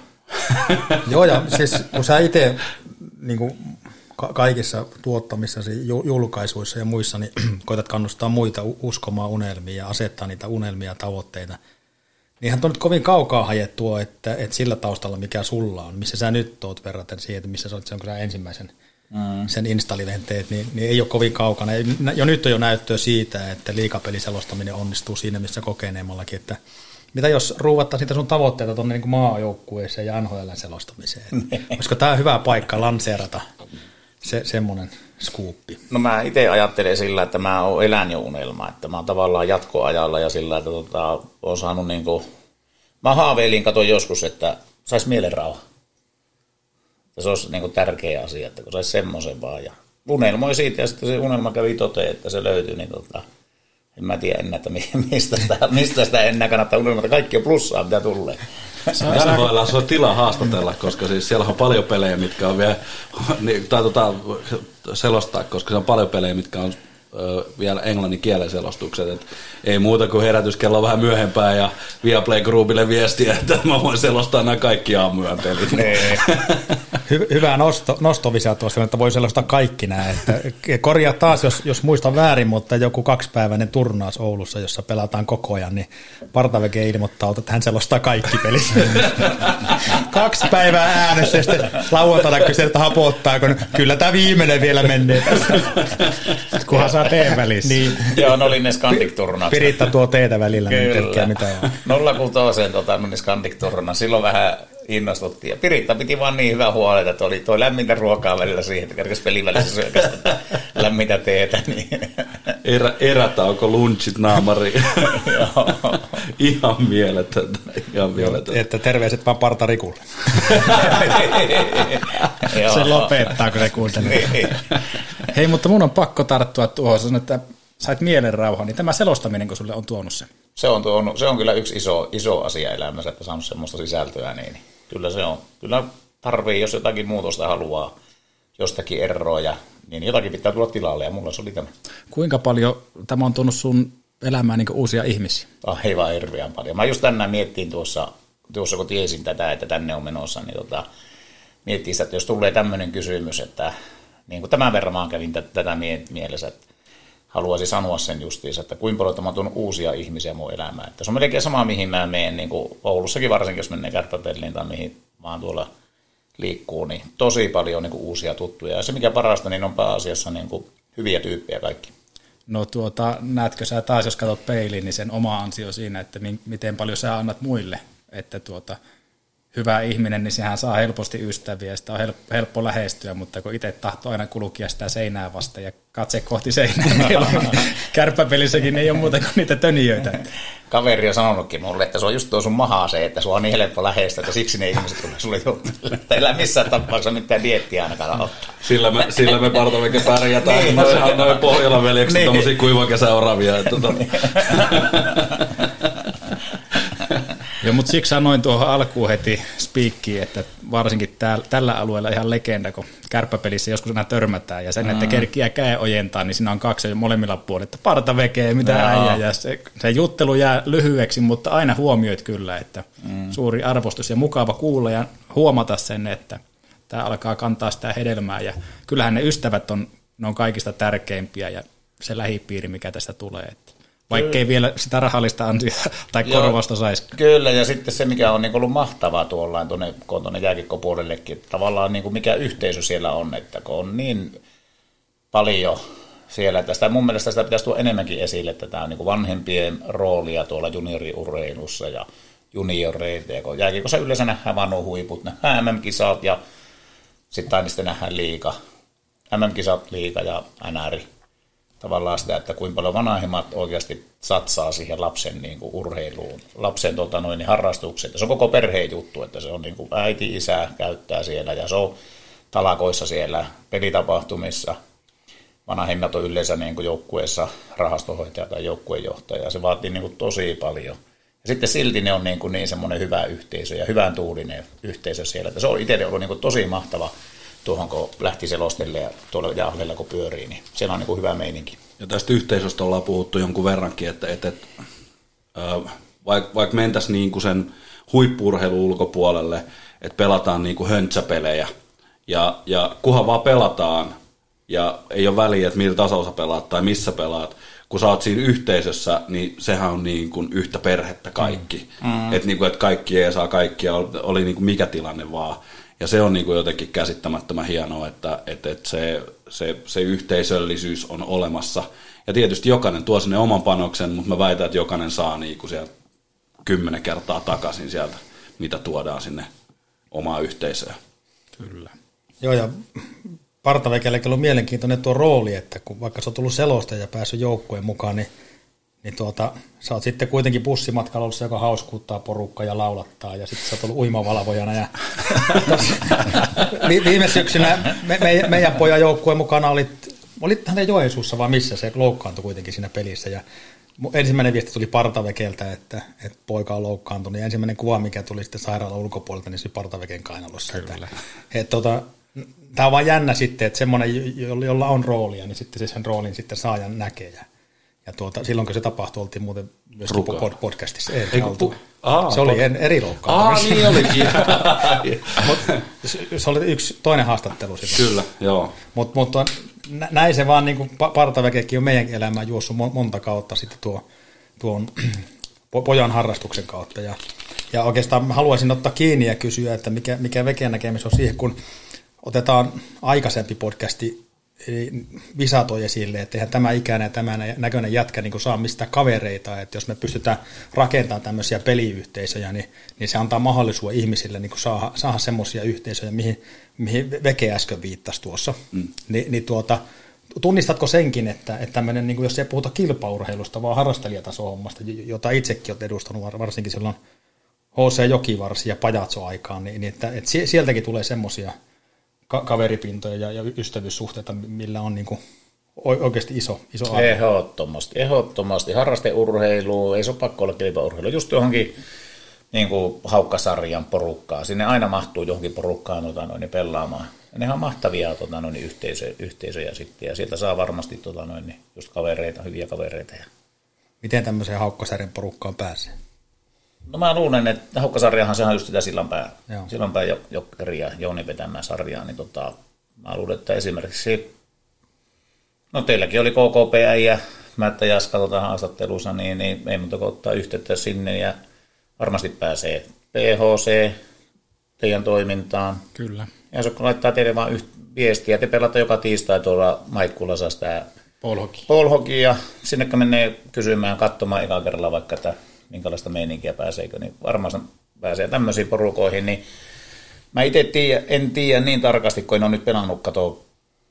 Joo, ja siis kun sä itse niin kuin ka- kaikissa tuottamissasi ju- julkaisuissa ja muissa, niin koetat kannustaa muita uskomaan unelmiin ja asettaa niitä unelmia ja tavoitteita. Niinhän on nyt kovin kaukaa hajettua, että, että sillä taustalla, mikä sulla on, missä sä nyt oot verraten siihen, että missä sä olet sen, ensimmäisen mm. sen installiven teet, niin, niin ei ole kovin kaukana. Jo nyt on jo näyttöä siitä, että liikapeliselostaminen onnistuu siinä, missä kokeneemmallakin, että mitä jos ruuvattaa sitä sun tavoitteita tuonne niin maajoukkueeseen ja NHL selostamiseen? Olisiko tämä hyvä paikka lanseerata se, semmoinen skuuppi? No mä itse ajattelen sillä, että mä oon elän jo unelma, että mä oon tavallaan jatkoajalla ja sillä, että tota, oon saanut niin kuin, mä haaveilin, katoin joskus, että sais mielenrauha. Ja se olisi niin kuin tärkeä asia, että kun sais semmoisen vaan ja unelmoi siitä ja sitten se unelma kävi toteen, että se löytyi, niin tota, en mä tiedä enää, että mi- mistä sitä, mistä sitä enää kannattaa unelmoida. Kaikki on plussaa, mitä tulee. NHL on tilaa haastatella, koska siis siellä on paljon pelejä, mitkä on vielä, niin, tai tota, selostaa, koska se on paljon pelejä, mitkä on vielä englannin kielen selostukset. Et ei muuta kuin herätyskello vähän myöhempään ja Viaplay Groupille viestiä, että mä voin selostaa nämä kaikki aamuyön pelit. Hy- hyvää nosto, nostovisa tuossa, että voi selostaa kaikki nämä. Että korjaa taas, jos, jos muistan väärin, mutta joku kaksipäiväinen turnaus Oulussa, jossa pelataan koko ajan, niin Partaveke ilmoittaa, että hän selostaa kaikki pelit. Kaksi päivää äänessä ja sitten lauantaina kysyy, että hapottaako. Kyllä tämä viimeinen vielä menee. Kunhan saa teen välissä. Niin, Joo, ne oli ne Skandik-turnaukset. Piritta tuo teitä välillä, niin Kyllä. mitä on. 06 tota, meni Skandik-turna. Silloin vähän innostuttiin. Ja Piritta piti vaan niin hyvä huoleta, että oli toi lämmintä ruokaa välillä siihen, että kerkesi pelin välissä syökästä tätä lämmintä teetä. Niin. Erä, erätauko, lunchit, naamari. Ihan mieletöntä. Ihan mieletöntä. Että terveiset vaan Parta Rikulle. Se lopettaa, kun se kuuntelee. Niin. Hei, mutta mun on pakko tarttua tuohon, sanoin, että sait mielen niin tämä selostaminen, kun sulle on tuonut se. Se on, tuonut, se on kyllä yksi iso, iso asia elämässä, että saanut semmoista sisältöä, niin kyllä se on. Kyllä tarvii, jos jotakin muutosta haluaa, jostakin eroja, niin jotakin pitää tulla tilalle, ja mulla se oli tämä. Kuinka paljon tämä on tuonut sun elämään niin uusia ihmisiä? Aivan hirveän paljon. Mä just tänään miettiin tuossa, tuossa kun tiesin tätä, että tänne on menossa, niin tota, miettiin sitä, että jos tulee tämmöinen kysymys, että niin kuin tämän verran mä kävin tätä, tätä mie- mielessä, että haluaisin sanoa sen justiinsa, että kuinka paljon tämä on uusia ihmisiä mun elämään. Että se on melkein sama, mihin mä menen, niin kuin Oulussakin varsinkin, jos menee kärppäpeliin tai mihin vaan tuolla liikkuu, niin tosi paljon niin kuin uusia tuttuja. Ja se mikä parasta, niin on pääasiassa niin kuin hyviä tyyppejä kaikki. No tuota, näetkö sä taas, jos katsot peiliin, niin sen oma ansio siinä, että mi- miten paljon sä annat muille, että tuota, hyvä ihminen, niin sehän saa helposti ystäviä ja sitä on helppo, helppo lähestyä, mutta kun itse tahtoo aina kulkia sitä seinää vasta ja katse kohti seinää, niin kärppäpelissäkin ei ole muuta kuin niitä tönijöitä. Kaveri on sanonutkin mulle, että se on just tuo sun mahaa se, että sua on niin helppo lähestyä, että siksi ne ihmiset tulee sulle juttelemaan. Että Älä missään tapauksessa mitään diettiä ainakaan ottaa. Sillä me, sillä me partavekke pärjätään. Niin, niin, no noin, noin Pohjolan veljekset, Niin. tommosia kuivakesäoravia. että Tota. Joo, mutta siksi sanoin tuohon alkuun heti spiikkiin, että varsinkin täällä, tällä alueella ihan legenda, kun kärppäpelissä joskus aina törmätään ja sen, että kerkiä käe ojentaa, niin siinä on kaksi molemmilla puolilla, että parta vekee, mitä Joo. äijä, ja se, se juttelu jää lyhyeksi, mutta aina huomioit kyllä, että mm. suuri arvostus ja mukava kuulla ja huomata sen, että tämä alkaa kantaa sitä hedelmää ja kyllähän ne ystävät on, ne on kaikista tärkeimpiä ja se lähipiiri, mikä tästä tulee, että vaikkei vielä sitä rahallista ansiota tai Joo. korvausta saisi. Kyllä, ja sitten se, mikä on niin ollut mahtavaa tuolla tuonne, kun on tuonne jääkikkopuolellekin, että tavallaan niin kuin mikä yhteisö siellä on, että kun on niin paljon siellä, että sitä, mun mielestä sitä pitäisi tuoda enemmänkin esille, että tämä on niin kuin vanhempien roolia tuolla junioriurheilussa ja junioreita, ja kun jääkikossa yleensä nähdään vaan nuo huiput, nähdään MM-kisat ja sitten aina sitten nähdään liiga, MM-kisat, liiga ja NR. Tavallaan sitä, että kuinka paljon vanhemmat oikeasti satsaa siihen lapsen niin kuin urheiluun, lapsen tota, noin, niin harrastukseen. Se on koko perheen juttu, että se on niin kuin äiti, isä käyttää siellä ja se on talakoissa siellä, pelitapahtumissa. Vanhemmat on yleensä niin kuin joukkueessa rahastohoitaja tai joukkuejohtaja ja se vaatii niin kuin tosi paljon. Ja sitten silti ne on niin, kuin niin semmoinen hyvä yhteisö ja hyvän tuulinen yhteisö siellä. Että se on itselle ollut niin kuin tosi mahtava tuohon, kun lähti selostelle ja tuolla jahvella kun pyörii, niin siellä on niin kuin hyvä meininki. Ja tästä yhteisöstä ollaan puhuttu jonkun verrankin, että, että, että vaikka vaik mentäisiin niin kuin sen huippuurheilun ulkopuolelle, että pelataan niin kuin höntsäpelejä, ja, ja kunhan vaan pelataan, ja ei ole väliä, että millä tasolla pelaat tai missä pelaat, kun sä oot siinä yhteisössä, niin sehän on niin kuin yhtä perhettä kaikki. Mm. Että niin kuin, että kaikki ei saa kaikkia, oli niin kuin mikä tilanne vaan. Ja se on niin kuin jotenkin käsittämättömän hienoa, että, että, että se, se, se yhteisöllisyys on olemassa. Ja tietysti jokainen tuo sinne oman panoksen, mutta mä väitän, että jokainen saa niin kuin sieltä kymmenen kertaa takaisin sieltä, mitä tuodaan sinne omaa yhteisöön. Kyllä. Joo, ja Partavekellekin on mielenkiintoinen tuo rooli, että kun vaikka sä oot tullut selosta ja päässyt joukkueen mukaan, niin, niin tuota, sä oot sitten kuitenkin bussimatkalla ollut se, joka hauskuuttaa porukkaa ja laulattaa, ja sitten sä oot ollut uimavalvojana. Ja Vi- viime syksynä me, me, meidän pojan joukkueen mukana olit, olit hänen Joensuussa vai missä se loukkaantui kuitenkin siinä pelissä, ja ensimmäinen viesti tuli Partavekeltä, että, että poika on loukkaantunut. Ja ensimmäinen kuva, mikä tuli sitten sairaalan ulkopuolelta, niin se Partaveken kainalossa. Kyllä. Että, että, tota, tämä on vaan jännä sitten, että semmoinen, jolla on roolia, niin sitten se sen roolin sitten saa ja näkee. Ja, ja tuota, silloin kun se tapahtui, oltiin muuten myös pod, podcastissa. Ei, Ei, pu- Aa, se oli en, eri loukkaantuminen. Aa, niin olikin. Mut, se oli yksi toinen haastattelu silloin. Kyllä, joo. Mut, mutta näin se vaan niin kuin partaväkekin on meidän elämään juossut monta kautta sitten tuo, tuon pojan harrastuksen kautta. Ja, ja oikeastaan haluaisin ottaa kiinni ja kysyä, että mikä, mikä vekeen näkemys on siihen, kun otetaan aikaisempi podcasti Visa toi esille, että eihän tämä ikäinen ja tämä näköinen jätkä niin saa mistä kavereita, että jos me pystytään rakentamaan tämmöisiä peliyhteisöjä, niin, niin se antaa mahdollisuuden ihmisille niin saada, saada semmoisia yhteisöjä, mihin, mihin Veke äsken viittasi tuossa. Mm. Ni, niin tuota, tunnistatko senkin, että, että tämmöinen, niin kuin jos ei puhuta kilpaurheilusta, vaan harrastelijataso-hommasta, jota itsekin olet edustanut varsinkin silloin HC Jokivarsi ja Pajatso-aikaan, niin, niin että, että sieltäkin tulee semmoisia – ka- kaveripintoja ja, ja ystävyyssuhteita, millä on niin kuin oikeasti iso, iso arvo. Ehdottomasti, ehdottomasti. Harrasteurheilu, ei se ole pakko olla kilpaurheilu, just johonkin niin kuin haukkasarjan porukkaa. Sinne aina mahtuu johonkin porukkaan tota, noin, pelaamaan. Ja nehän on mahtavia tota, noin, yhteisöjä, yhteisöjä sitten, ja sieltä saa varmasti tota, noin, just kavereita, hyviä kavereita. Miten tämmöiseen haukkasarjan porukkaan pääsee? No mä luulen, että Haukkasarjahan sehän on just sitä Sillanpää, Joo. Sillanpää Jokkeri ja Jouni vetämään sarjaa, niin tota, mä luulen, että esimerkiksi, no teilläkin oli KKP ja Mättä Jaska tota haastattelussa, niin, niin ei muuta kuin ottaa yhteyttä sinne ja varmasti pääsee PHC teidän toimintaan. Kyllä. Ja jos laittaa teille vain yht, viestiä, te pelaatte joka tiistai tuolla Maikkulassa sitä Polhoki. ja sinne menee kysymään, katsomaan eka kerralla vaikka, että minkälaista meininkiä pääseekö, niin varmaan pääsee tämmöisiin porukoihin, niin mä itse tiedä, en tiedä niin tarkasti, kun en ole nyt pelannut katoa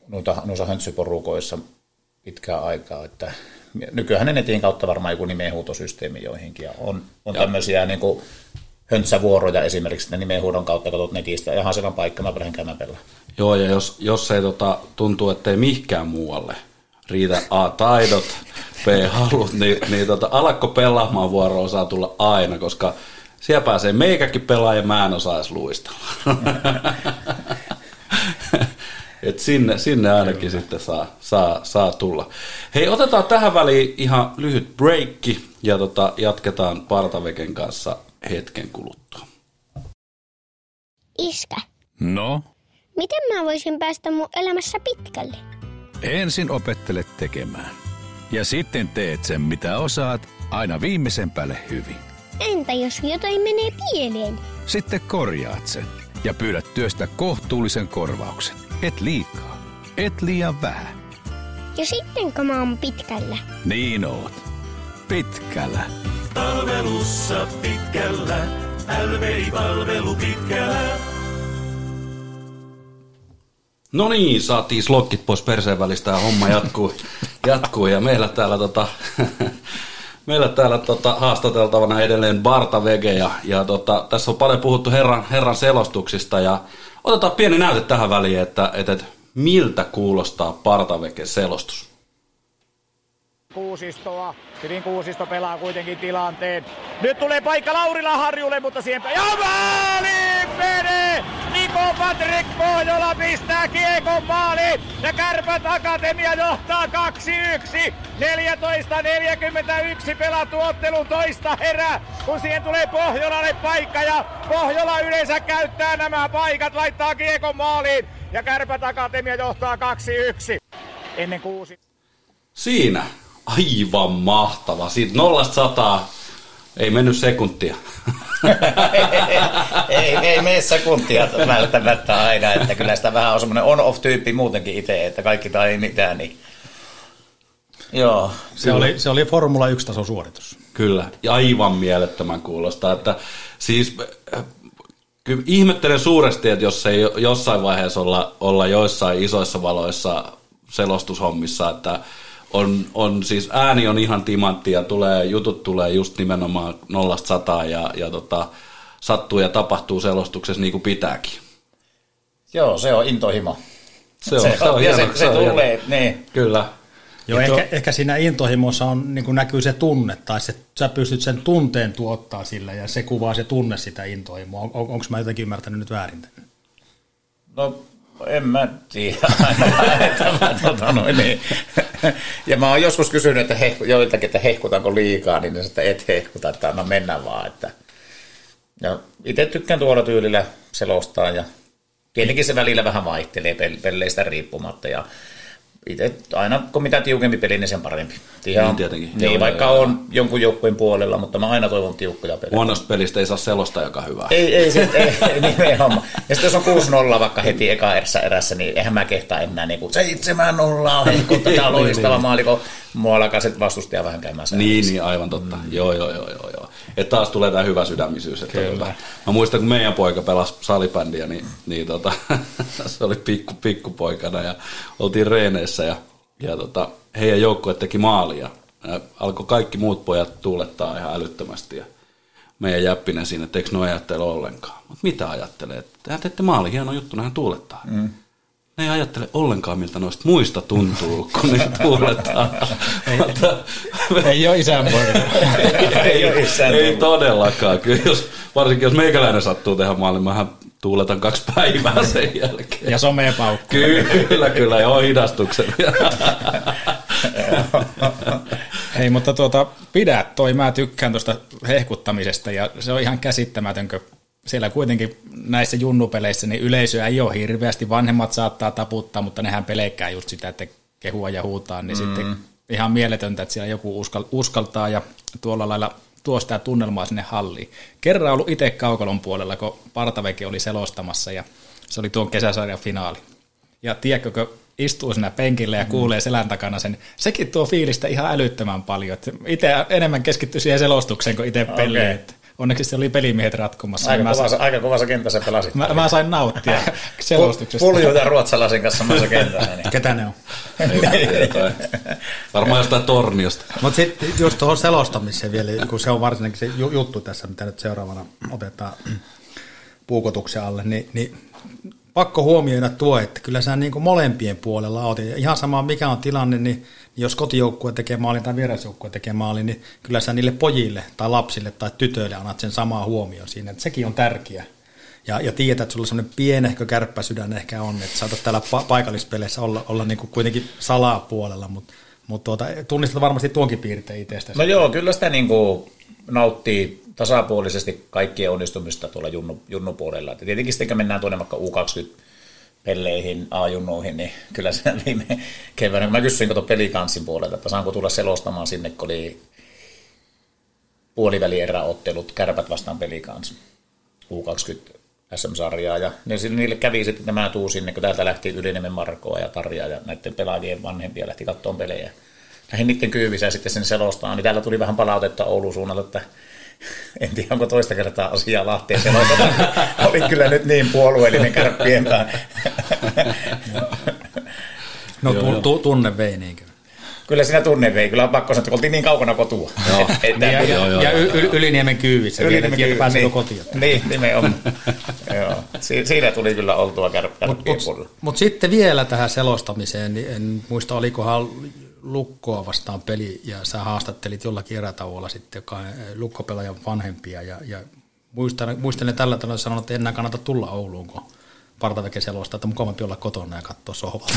noita, noissa höntsyporukoissa pitkää aikaa, että nykyään netin kautta varmaan joku nimenhuutosysteemi joihinkin, ja on, on tämmöisiä niin kuin höntsävuoroja esimerkiksi ne nimenhuudon kautta katsot netistä, ja ihan siellä on paikka, mä lähden käymään pelaa. Joo, ja jos, jos ei tota, tuntuu, ettei mihkään muualle riitä A, taidot, halut, niin, niin tota, alakko pelaamaan vuoroa saa tulla aina, koska siellä pääsee meikäkin pelaa ja mä en osaa edes luistella. Et sinne, sinne ainakin Kyllä. sitten saa, saa, saa tulla. Hei, otetaan tähän väliin ihan lyhyt breikki ja tota, jatketaan Partaveken kanssa hetken kuluttua. Iskä. No? Miten mä voisin päästä mun elämässä pitkälle? Ensin opettele tekemään ja sitten teet sen, mitä osaat, aina viimeisen päälle hyvin. Entä jos jotain menee pieleen? Sitten korjaat sen ja pyydät työstä kohtuullisen korvauksen. Et liikaa, et liian vähän. Ja sitten kun mä oon pitkällä? Niin oot. Pitkällä. Palvelussa pitkällä. LVI-palvelu pitkällä. No niin, saatiin slokkit pois perseen välistä ja homma jatkuu. jatkuu ja meillä täällä, tota, meillä täällä tota, haastateltavana edelleen Barta Vege ja, ja tota, tässä on paljon puhuttu herran, herran selostuksista ja otetaan pieni näyte tähän väliin, että, että, että miltä kuulostaa Partaveke selostus. Kuusistoa. Hyvin Kuusisto pelaa kuitenkin tilanteen. Nyt tulee paikka Laurila Harjulle, mutta siihen... Ja maali menee! Niko Patrick Pohjola pistää kiekon maaliin. Ja Kärpät Akatemia johtaa 2-1. 14.41 pelattu ottelu toista herää, kun siihen tulee Pohjolalle paikka. Ja Pohjola yleensä käyttää nämä paikat, laittaa kiekon maaliin. Ja Kärpät Akatemia johtaa 2-1. Ennen kuusi. Siinä aivan mahtava. Siitä nollasta sataa ei mennyt sekuntia. ei, ei mene sekuntia välttämättä aina, että kyllä sitä vähän on semmoinen on-off-tyyppi muutenkin itse, että kaikki tai ei mitään, niin Joo. Se oli, se oli Formula 1-taso suoritus. Kyllä, ja aivan mielettömän kuulostaa, että siis kyllä ihmettelen suuresti, että jos ei jossain vaiheessa olla, olla joissain isoissa valoissa selostushommissa, että on, on siis ääni on ihan timantti ja tulee, jutut tulee just nimenomaan nollasta sataa ja, ja tota, sattuu ja tapahtuu selostuksessa niin kuin pitääkin. Joo, se on intohimo. Se on, se, se on, ja hieno, se, se, se tulee, niin. Kyllä. Joo, Ja tuo- ehkä, ehkä siinä intohimossa on, niin kuin näkyy se tunne, tai se, sä pystyt sen tunteen tuottaa sillä, ja se kuvaa se tunne sitä intohimoa. On, on, onko mä jotenkin ymmärtänyt nyt väärin? tämän? No en mä tiedä ainakaan, että mä, tota, noin, niin. Ja mä oon joskus kysynyt että hehku, joiltakin, että hehkutanko liikaa, niin ne että et hehkuta, että anna mennä vaan. Että. Ja itse tykkään tuolla tyylillä selostaa ja tietenkin se välillä vähän vaihtelee pel- pelleistä riippumatta ja itse aina kun mitä tiukempi peli, niin sen parempi. Ihan, Niin tietenkin. Niin, Joo, vaikka joo, joo. on jonkun joukkueen puolella, mutta mä aina toivon tiukkoja pelejä. Huonosta pelistä ei saa selostaa joka hyvää. Ei, ei, sit, ei, ei nimenomaan. Ja sitten jos on 6-0 vaikka heti eka erässä, erässä niin eihän mä kehtaa enää niin kuin 7-0 on heikko, tätä loistava maali, kun mua alkaa vastustaja vähän käymään Niin, niin, aivan totta. Mm. Joo, joo, joo, joo, joo. Että taas tulee tämä hyvä sydämisyys. Että tota, mä muistan, kun meidän poika pelasi salibändiä, niin, niin tota, se oli pikku, pikkupoikana ja oltiin reeneissä ja, ja tota, heidän joukkue teki maalia. Ja alkoi kaikki muut pojat tuulettaa ihan älyttömästi ja meidän jäppinen siinä, että eikö ne ajattele ollenkaan. Mutta mitä ajattelee? Että tehän teette maali, hieno juttu, nehän tuulettaa. Mm. Ne ei ajattele ollenkaan, miltä noista muista tuntuu, kun ne tuulettaa. Mutta- Ei ole isän poika. ei, ole isän ei todellakaan. Kyllä jos, varsinkin jos meikäläinen sattuu tehdä maalin, mähän tuuletan kaksi päivää sen jälkeen. Ja somea paukku. Kyllä, kyllä, joo, hidastukset. Hei, mutta tuota, pidä toi, mä tykkään tuosta hehkuttamisesta ja se on ihan käsittämätönkö. Siellä kuitenkin näissä junnupeleissä niin yleisöä ei ole hirveästi, vanhemmat saattaa taputtaa, mutta nehän pelkkää just sitä, että kehua ja huutaa, niin mm. sitten ihan mieletöntä, että siellä joku uskal, uskaltaa ja tuolla lailla tuo sitä tunnelmaa sinne halliin. Kerran ollut itse Kaukalon puolella, kun Partaveke oli selostamassa ja se oli tuon kesäsarjan finaali. Ja tiedätkö, kun istuu siinä penkillä ja kuulee selän takana sen, sekin tuo fiilistä ihan älyttömän paljon. Itse enemmän keskittyy siihen selostukseen kuin itse peliin. että Onneksi se oli pelimiehet ratkomassa. Aika, mä, kovassa, sain, aika kovassa kentässä pelasit. mä, mä, sain nauttia selostuksesta. Puljuita ruotsalaisen kanssa samassa kentällä. Niin. Ketä ne on? Varmaan jostain torniosta. Mutta sitten just tuohon selostamiseen vielä, kun se on varsinainen se ju- juttu tässä, mitä nyt seuraavana otetaan puukotuksen alle, niin, niin pakko huomioida tuo, että kyllä sä niin kuin molempien puolella oot. Ja ihan sama mikä on tilanne, niin jos kotijoukkue tekee maalin tai vierasjoukkue tekee maalin, niin kyllä sä niille pojille tai lapsille tai tytöille annat sen samaa huomioon siinä, että sekin on tärkeä. Ja, ja tiedät, että sulla semmoinen pienehkö kärppäsydän ehkä on, että saatat täällä pa- paikallispeleissä olla, olla niin kuin kuitenkin salaa puolella, mutta mutta tuota, tunnistat varmasti tuonkin piirteen itsestäsi. No joo, kyllä sitä niin kuin nauttii tasapuolisesti kaikkien onnistumista tuolla junnu, junnupuolella. Et tietenkin sitten mennään tuonne vaikka U20 pelleihin, A-junnuihin, niin kyllä se viime keväänä, mä kysyin kato pelikanssin puolelta, että saanko tulla selostamaan sinne, kun oli puolivälieräottelut, kärpät vastaan pelikans, U20 SM-sarjaa, ja ne, niille kävi sitten, mä tuun sinne, kun täältä lähti Yliniemen Markoa ja Tarja ja näiden pelaajien vanhempia lähti kattoon pelejä. Lähdin niiden kyyvissä sitten sen selostaa, niin täällä tuli vähän palautetta Oulun suunnalta, että en tiedä, onko toista kertaa asiaa Lahteen selostaa. Oli kyllä nyt niin puolueellinen kärppien. No tu, tu, tunne vei niinkö? Kyllä siinä tunne vei, kyllä on pakko sanoa, että oltiin niin kaukana kotua. Joo. Että, Ja, Joo, joo, ja joo, y, y, Yliniemen kyyvissä, Yliniemen kyyvissä pääseekö niin, kotiin. Niin, nimenomaan. Joo. Si- siinä tuli kyllä oltua kär- kärppien puolella. Mutta sitten vielä tähän selostamiseen, niin en muista olikohan Lukkoa vastaan peli, ja sä haastattelit jollakin erätauolla sitten joka lukkopelaajan vanhempia, ja, ja muistan, muistan ne tällä tavalla sanonut, että enää kannata tulla Ouluun, kun partaveke selostaa, että mukavampi olla kotona ja katsoa sohvalta.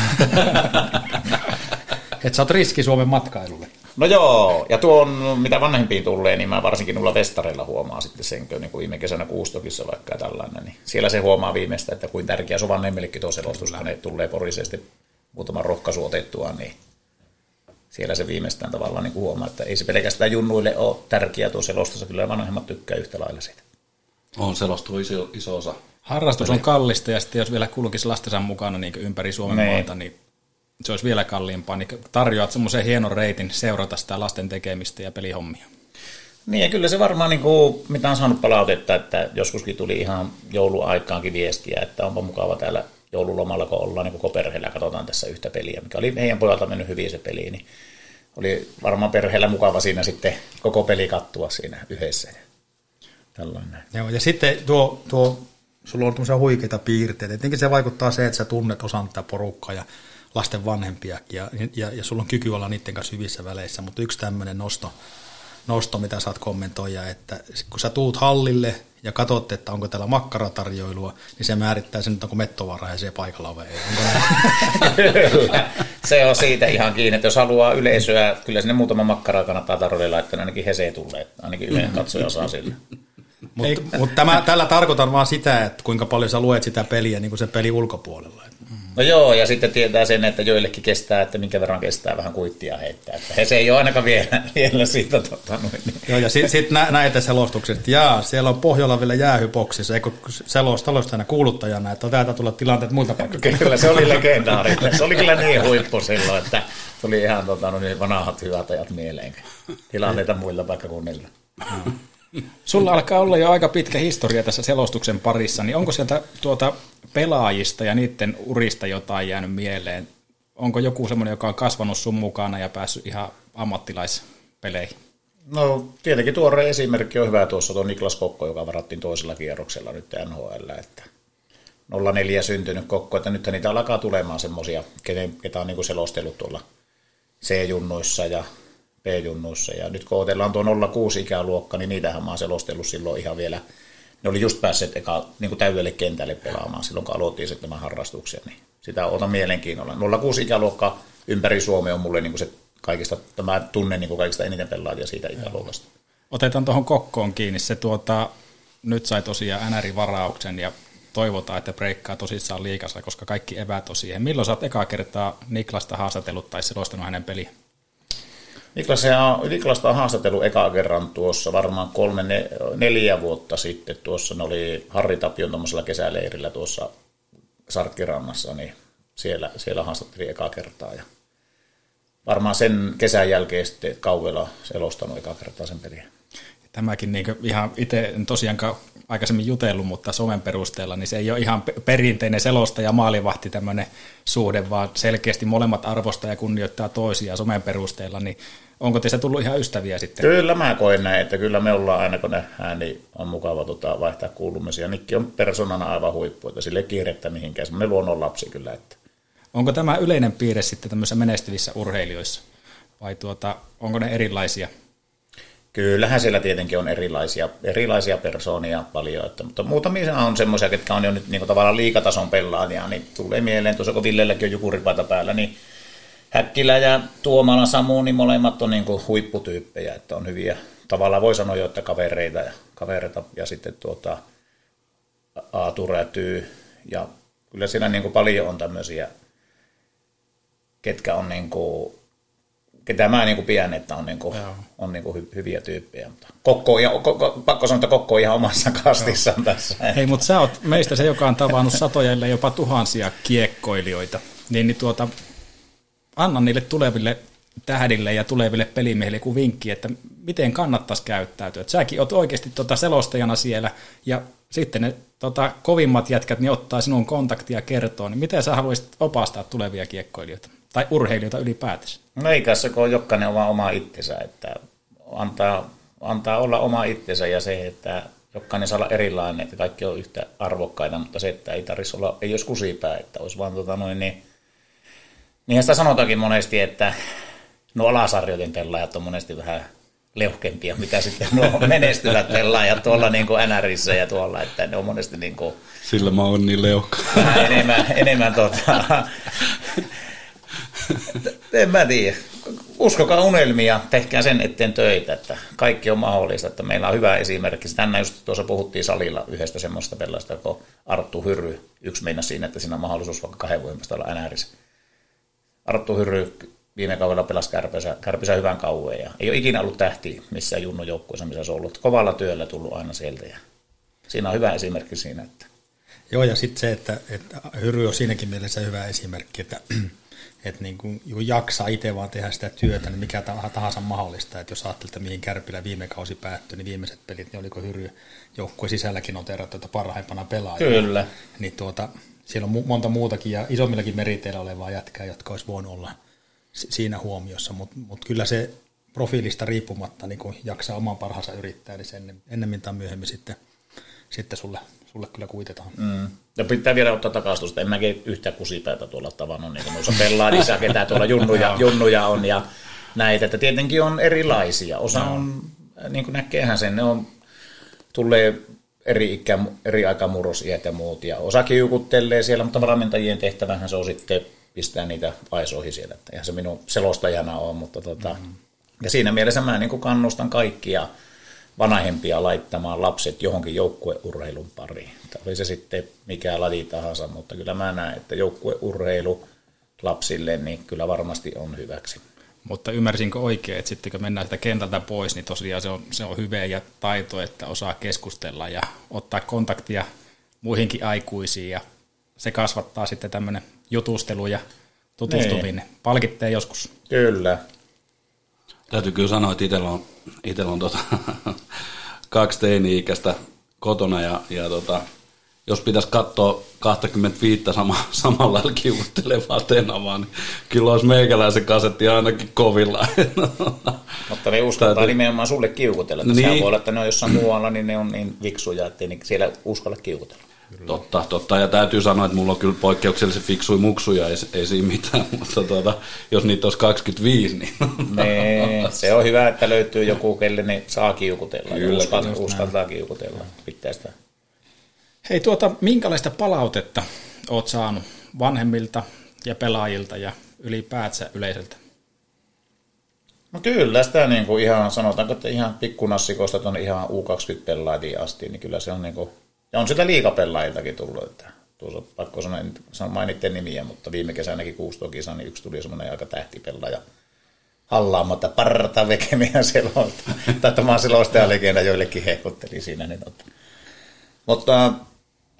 että sä oot riski Suomen matkailulle. No joo, ja tuon, mitä vanhempiin tulee, niin mä varsinkin nulla festareilla huomaan sitten sen, niin kuin viime kesänä Kuustokissa vaikka ja tällainen, niin siellä se huomaa viimeistä, että kuin tärkeä se on vanhemmillekin tuo selostus, kun ne tulee porisesti muutaman rohkaisu otettua, niin siellä se viimeistään tavallaan niin huomaa, että ei se pelkästään junnuille ole tärkeä tuo selostus, kyllä vanhemmat tykkää yhtä lailla siitä. On selostuu iso, iso osa. Harrastus on kallista ja sitten jos vielä kulkisi lastensa mukana niin ympäri Suomen Niin. maata, niin se olisi vielä kalliimpaa. Niin tarjoat semmoisen hienon reitin seurata sitä lasten tekemistä ja pelihommia. Niin ja kyllä se varmaan, niin kuin, mitä on saanut palautetta, että joskuskin tuli ihan jouluaikaankin viestiä, että onpa mukava täällä joululomalla, kun ollaan niin koko perheellä, katsotaan tässä yhtä peliä, mikä oli heidän pojalta mennyt hyvin se peli, niin oli varmaan perheellä mukava siinä sitten koko peli kattua siinä yhdessä. Tällainen. Joo, ja sitten tuo, tuo sulla on tämmöisiä huikeita piirteitä. Tietenkin se vaikuttaa se, että sä tunnet osan tätä porukkaa ja lasten vanhempiakin ja, ja, ja sulla on kyky olla niiden kanssa hyvissä väleissä, mutta yksi tämmöinen nosto, nosto, mitä saat kommentoida, että kun sä tuut hallille ja katsot, että onko täällä makkaratarjoilua, niin se määrittää sen, että onko mettovara ja se paikalla vai ei. Kyllä, se on siitä ihan kiinni, että jos haluaa yleisöä, kyllä sinne muutama makkaraa kannattaa tarjolla laittaa, ainakin Hese tulee, ainakin yleinen katsoja saa sille. Mutta mut tämä, tällä tarkoitan vaan sitä, että kuinka paljon sä luet sitä peliä niin kuin se peli ulkopuolella. No joo, ja sitten tietää sen, että joillekin kestää, että minkä verran kestää vähän kuittia heittää. Että he se ei ole ainakaan vielä, vielä siitä. Tota, noin, niin. Joo, ja sitten sit nä, näitä selostuksia, että jaa, siellä on Pohjola vielä jäähyboksissa, eikö selostajana kuuluttajana, että täältä tulla tilanteet muilta paikoilta. Kyllä se oli legendaarinen. Se oli kyllä niin huippu silloin, että tuli ihan tota, no, niin vanhat hyvät ajat mieleen. Tilanteita muilla paikkakunnilla. Sulla alkaa olla jo aika pitkä historia tässä selostuksen parissa, niin onko sieltä tuota pelaajista ja niiden urista jotain jäänyt mieleen? Onko joku semmoinen, joka on kasvanut sun mukana ja päässyt ihan ammattilaispeleihin? No tietenkin tuore esimerkki on hyvä tuossa tuo Niklas Kokko, joka varattiin toisella kierroksella nyt NHL, että 04 syntynyt Kokko, että nythän niitä alkaa tulemaan semmoisia, ketä on niin selostellut tuolla C-junnoissa ja B-junnuissa. Ja nyt kun otellaan tuo 06 ikäluokka, niin niitähän mä oon selostellut silloin ihan vielä. Ne oli just päässeet eka, niin kuin täydelle kentälle pelaamaan silloin, kun aloitin sitten tämän harrastuksen. Niin sitä otan mielenkiinnolla. 06 ikäluokka ympäri Suomea on mulle niin kuin se kaikista, tämä tunne niin kuin kaikista eniten pelaajia siitä ikäluokasta. Otetaan tuohon kokkoon kiinni. Se tuota, nyt sai tosiaan NR-varauksen ja toivotaan, että breikkaa tosissaan liikassa, koska kaikki evät on siihen. Milloin sä oot ekaa kertaa Niklasta haastatellut tai selostanut hänen peliä? Niklasia, Niklasta on haastatellut eka kerran tuossa varmaan kolme, ne, neljä vuotta sitten. Tuossa ne oli Harri Tapion tuommoisella kesäleirillä tuossa Sarkkirannassa, niin siellä, siellä haastattelin eka kertaa. Ja varmaan sen kesän jälkeen sitten kauella selostanut eka kertaa sen peliä. Tämäkin niin ihan itse en tosiaankaan aikaisemmin jutellut, mutta somen perusteella, niin se ei ole ihan perinteinen selosta ja maalivahti tämmöinen suhde, vaan selkeästi molemmat arvostaa ja kunnioittaa toisia somen perusteella, niin onko teistä tullut ihan ystäviä sitten? Kyllä mä koen näin, että kyllä me ollaan aina kun nähdään, niin on mukava tota, vaihtaa kuulumisia. Nikki on persoonana aivan huippu, että sille kiirettä mihinkään, semmoinen luonnon lapsi kyllä. Että. Onko tämä yleinen piirre sitten tämmöisissä menestyvissä urheilijoissa vai tuota, onko ne erilaisia? Kyllähän siellä tietenkin on erilaisia, erilaisia persoonia paljon, että, mutta muutamia on semmoisia, ketkä on jo nyt niin tavallaan liikatason pelaajia, niin tulee mieleen, tuossa kun Villelläkin on joku päällä, niin Häkkilä ja Tuomala Samu, niin molemmat on niin huipputyyppejä, että on hyviä, tavallaan voi sanoa jo, että kavereita ja, kavereita, ja sitten tuota, Aatu Rätyy, ja kyllä siinä niin paljon on tämmöisiä, ketkä on niin kuin ketä mä niin pidän, että on, niin kuin, on niin kuin hy, hyviä tyyppejä. Mutta Kokko, ja, ko, pakko sanoa, että Kokko on ihan omassa kastissaan Joo. tässä. Hei, mutta sä oot meistä se, joka on tavannut satoja, jopa tuhansia kiekkoilijoita. Niin, niin tuota, anna niille tuleville tähdille ja tuleville pelimiehille kuin vinkki, että miten kannattaisi käyttäytyä. Et säkin oot oikeasti tuota selostajana siellä ja sitten ne tota, kovimmat jätkät niin ottaa sinun kontaktia kertoa, niin miten sä haluaisit opastaa tulevia kiekkoilijoita tai urheilijoita ylipäätänsä? No ei tässä, kun jokainen on oma itsensä, että antaa, antaa olla oma itsensä ja se, että jokainen saa olla erilainen, että kaikki on yhtä arvokkaita, mutta se, että ei tarvitsisi olla, ei olisi kusipää, että olisi vaan tota noin, niin, niin sitä sanotaankin monesti, että no alasarjojen pelaajat on monesti vähän leuhkempia, mitä sitten nuo menestyvät pelaajat tuolla niin kuin NRissä ja tuolla, että ne on monesti niin kuin, Sillä mä oon niin leuhka. enemmän, enemmän tota, en mä tiedä. Uskokaa unelmia, tehkää sen eteen töitä, että kaikki on mahdollista, että meillä on hyvä esimerkki. Tänään just tuossa puhuttiin salilla yhdestä semmoista pelaajasta, kun Arttu Hyrry, yksi meinä siinä, että siinä on mahdollisuus vaikka kahden voimasta olla NRissä. Arttu Hyrry viime kaudella pelasi Kärpysä, Kärpysä hyvän kauan ja ei ole ikinä ollut tähti missään junnon joukkueessa, missä se on ollut. Kovalla työllä tullut aina sieltä ja siinä on hyvä esimerkki siinä. Että. Joo ja sitten se, että, että Hyry on siinäkin mielessä hyvä esimerkki, että että niin kun, kun jaksaa itse vaan tehdä sitä työtä, niin mikä tahansa mahdollista. Että jos ajattelee, että mihin Kärpilä viime kausi päättyi, niin viimeiset pelit, niin oliko Hyry joukkueen sisälläkin on että parhaimpana pelaajana. Kyllä. Niin tuota, siellä on monta muutakin ja isommillakin meriteillä olevaa jätkää, jotka olisi voinut olla siinä huomiossa, mutta mut kyllä se profiilista riippumatta niin kun jaksaa oman parhaansa yrittää, niin sen ennemmin tai myöhemmin sitten, sitten sulle, sulle kyllä kuitetaan. Mm. Ja pitää vielä ottaa takaisin, että en mäkin yhtä kusipäätä tuolla tavannut, niin kuin noissa pelaajissa, ketä tuolla junnuja, junnuja on ja näitä, että tietenkin on erilaisia. Osa on, niin kuin näkeehän sen, ne on, tulee eri, ikä, eri aikamurrosiät ja muut, ja osa kiukuttelee siellä, mutta valmentajien tehtävähän se on sitten pistää niitä aisoihin siellä, että eihän se minun selostajana on, mutta tota, mm-hmm. ja siinä mielessä mä niin kuin kannustan kaikkia vanhempia laittamaan lapset johonkin joukkueurheilun pariin. Tai oli se sitten mikä laji tahansa, mutta kyllä mä näen, että joukkueurheilu lapsille niin kyllä varmasti on hyväksi. Mutta ymmärsinkö oikein, että sitten kun mennään sitä kentältä pois, niin tosiaan se on, se on hyvä ja taito, että osaa keskustella ja ottaa kontaktia muihinkin aikuisiin ja se kasvattaa sitten tämmöinen jutustelu ja tutustuminen. Niin. Palkittee joskus. Kyllä. Täytyy kyllä sanoa, että itsellä on, itsellä on tota, kaksi teini-ikäistä kotona ja, ja tota, jos pitäisi katsoa 25 sama, samalla kiukuttelevaa tenavaa, niin kyllä olisi meikäläisen kasetti ainakin kovilla. Mutta ne uskaltaa Täytyy... nimenomaan sulle kiukutella. Niin. Sehän voi olla, että ne on jossain muualla, niin ne on niin viksuja, että siellä uskalla kiukutella. Kyllä. Totta, totta, ja täytyy sanoa, että mulla on kyllä poikkeuksellisen fiksui muksuja, ei, ei siinä mitään, mutta tuota, jos niitä olisi 25, niin... Nee, se on hyvä, että löytyy joku, kelle ne saa kiukutella, kyllä, uskaltaa, uskaltaa kiukutella, pitää sitä. Hei, tuota, minkälaista palautetta oot saanut vanhemmilta ja pelaajilta ja ylipäätään yleiseltä? No kyllä, sitä niin kuin ihan sanotaanko, että ihan pikkunassikosta on ihan U20-pelaajia asti, niin kyllä se on niin kuin, ja on sitä liikapelaajiltakin tullut, että tuossa pakko sanoa, en mainitse nimiä, mutta viime kesänäkin 16 kisa, niin yksi tuli semmoinen aika tähtipelaaja hallaamatta parta vekemiä selosta. tai tämä selostajalegenda joillekin hehkutteli siinä. Niin totta. Mutta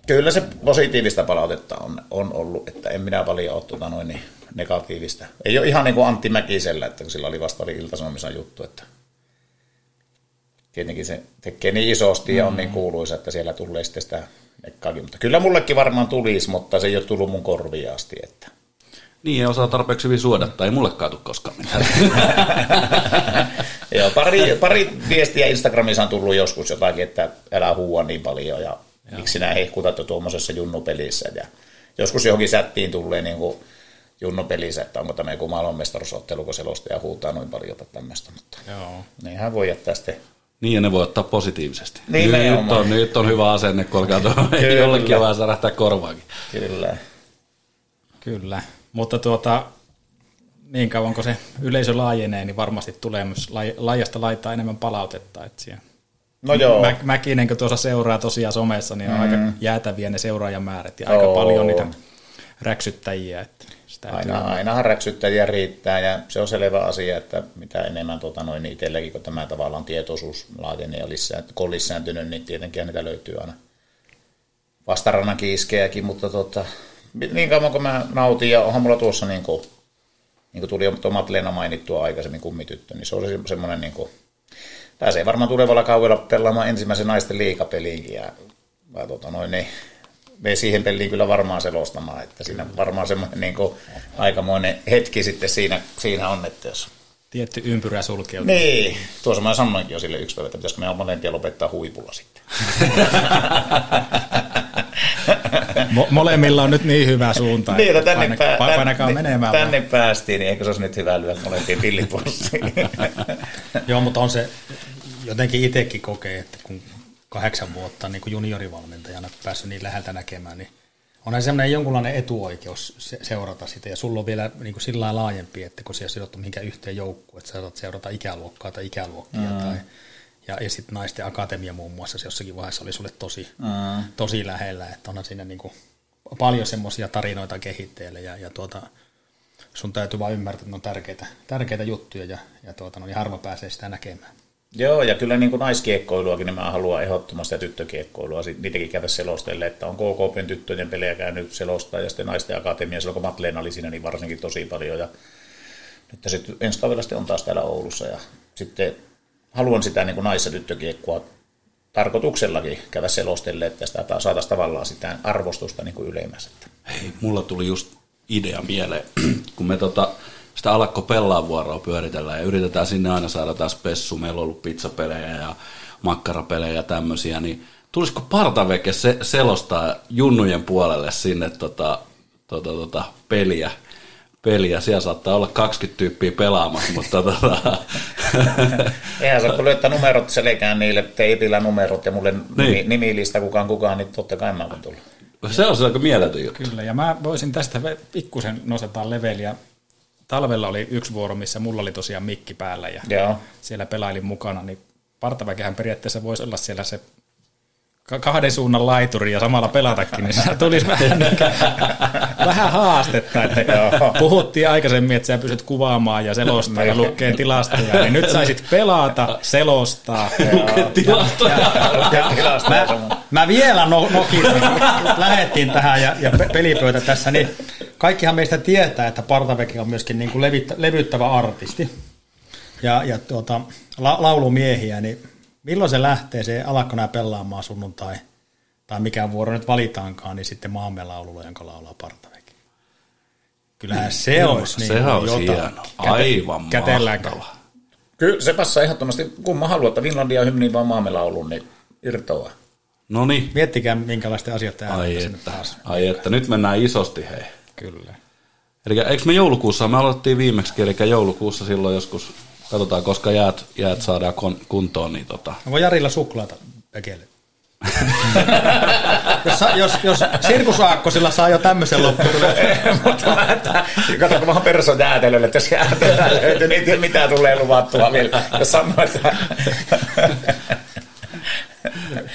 kyllä se positiivista palautetta on, on ollut, että en minä paljon ole tuota noin niin negatiivista. Ei ole ihan niin kuin Antti Mäkisellä, että sillä oli vasta oli iltasanomissa juttu, että tietenkin se tekee niin isosti ja on niin mm. kuuluisa, että siellä tulee sitten sitä nekkaakin. Mutta kyllä mullekin varmaan tulisi, mutta se ei ole tullut mun korviin asti. Että. Niin, ei osaa tarpeeksi hyvin suodattaa, ei mulle kaatu koskaan mitään. Joo, pari, pari viestiä Instagramissa on tullut joskus jotakin, että älä huua niin paljon ja Joo. miksi sinä hehkutat jo tuommoisessa junnupelissä. Ja joskus johonkin sättiin tulee niin kuin junnupelissä, että onko tämä joku maailmanmestaruusottelu, kun selostaja huutaa noin paljon tämmöistä. Mutta Joo. niinhän voi jättää sitten niin, ja ne voi ottaa positiivisesti. Niin, nyt, on, nyt on hyvä asenne, kun alkaa jollekin vähän särähtää korvaakin. Kyllä. Kyllä, mutta tuota, niin kauan kun se yleisö laajenee, niin varmasti tulee myös laajasta laittaa enemmän palautetta. Että siellä No joo. Mä, mäkin, kun tuossa seuraa tosiaan somessa, niin on mm. aika jäätäviä ne seuraajamäärät ja aika paljon niitä räksyttäjiä. Että Aina, ainahan räksyttäjiä riittää ja se on selvä asia, että mitä enemmän tuota, noin itselläkin, kun tämä tavallaan tietoisuus laajenee ja lisää, kun on lisääntynyt, niin tietenkin niitä löytyy aina. Vastarannan kiiskeäkin, mutta tota, niin kauan kuin mä nautin ja onhan mulla tuossa niin kuin, niin kuin tuli jo Tomat Leena mainittua aikaisemmin kummityttö, niin se on semmoinen niin kuin, pääsee varmaan tulevalla kaudella pelaamaan ensimmäisen naisten liikapeliinkin ja, ja tota noin, niin me siihen peliin kyllä varmaan selostamaan, että siinä varmaan semmoinen niin kuin, aikamoinen hetki sitten siinä, siinä on, että jos... Tietty ympyrä sulkeutuu. Niin, tuossa mä sanoinkin jo sille yksi päivä, että pitäisikö me molempia lopettaa huipulla sitten. Mo- molemmilla on nyt niin hyvä suunta, niin, että tänne, pää, tänne, menemään. Tänne vaan. päästiin, niin eikö se olisi nyt hyvä lyödä molempien pillipussiin. Joo, mutta on se, jotenkin itsekin kokee, että kun kahdeksan vuotta niin kuin juniorivalmentajana päässyt niin läheltä näkemään, niin onhan semmoinen jonkunlainen etuoikeus seurata sitä, ja sulla on vielä niin kuin sillä laajempi, että kun siellä sidottu mihinkä yhteen joukkuun, että sä saat seurata ikäluokkaa tai ikäluokkia, mm. tai, ja, ja sitten naisten akatemia muun muassa, se jossakin vaiheessa oli sulle tosi, mm. tosi lähellä, että onhan siinä niin kuin paljon semmoisia tarinoita kehitteille, ja, ja tuota, sun täytyy vaan ymmärtää, että ne on tärkeitä, tärkeitä juttuja, ja, ja tuota, no, niin harva pääsee sitä näkemään. Joo, ja kyllä niin kuin naiskiekkoiluakin niin mä haluan ehdottomasti ja tyttökiekkoilua. Niitäkin käydä selostelle, että on KKPn tyttöjen pelejä käynyt selostaa ja sitten naisten akatemia, silloin kun Matleena oli siinä, niin varsinkin tosi paljon. Ja nyt sitten ensi kaudella sitten on taas täällä Oulussa ja sitten haluan sitä niin kuin nais- ja tyttökiekkoa tarkoituksellakin käydä selostelle, että sitä saataisiin tavallaan sitä arvostusta niin kuin ylemmäs. Hei, mulla tuli just idea mieleen, kun me tota, sitä alakko pelaa vuoroa pyöritellään ja yritetään sinne aina saada taas pessu. Meillä on ollut pizzapelejä ja makkarapelejä ja tämmöisiä, niin tulisiko Partaveke se, selostaa junnujen puolelle sinne tota, tota, tota, peliä, peliä. Siellä saattaa olla 20 tyyppiä pelaamassa, mutta tota... Eihän se, kun löytää numerot selkään niille, teipillä numerot ja mulle niin. nimi, nimilista kukaan kukaan, niin totta kai mä voin tulla. Se on se aika mieletön juttu. Kyllä, ja mä voisin tästä pikkusen nostetaan leveliä. Talvella oli yksi vuoro, missä mulla oli tosiaan mikki päällä ja Joo. siellä pelailin mukana, niin Partaväkehän periaatteessa voisi olla siellä se ka- kahden suunnan laituri ja samalla pelatakin, niin se tulisi vähän, vähän haastetta, että puhuttiin aikaisemmin, että sä pystyt kuvaamaan ja selostaa ja lukeen tilastoja, niin nyt saisit pelata, selostaa. Tilastoja. Mä, mä vielä no, nokin, lähettiin tähän ja, ja pe- pelipöytä tässä, niin kaikkihan meistä tietää, että Partaveki on myöskin niin kuin levittä, levyttävä artisti ja, ja tuota, la, laulumiehiä, niin milloin se lähtee, se alakko nämä pelaamaan sunnuntai, tai mikä vuoro nyt valitaankaan, niin sitten maamme laululla, jonka laulaa Partaveki. Kyllähän se olisi niin Sehän olisi jotakin. hieno. Aivan kätelläänkö? Kyllä se passaa ehdottomasti, kun mä haluan, että Finlandia hymni vaan maamme laulun, niin irtoaa. No niin, Miettikää, minkälaisten asioiden ai että, taas. ai että, nyt mennään isosti hei. Kyllä. Eli eikö me joulukuussa, me aloitettiin viimeksi, eli joulukuussa silloin joskus, katsotaan koska jäät, jäät saadaan kon- kuntoon, niin tota, Onko Jarilla suklaata Pekelle? jos, sa- jos, jos Sirkus Aakkosilla saa jo tämmöisen lopputuleen. Mutta mä, että, kato, kun mä oon persoon jäätelölle, että jos jäätelöä löytyy, niin ei tiedä mitä tulee luvattua vielä. Jos sanoo, että...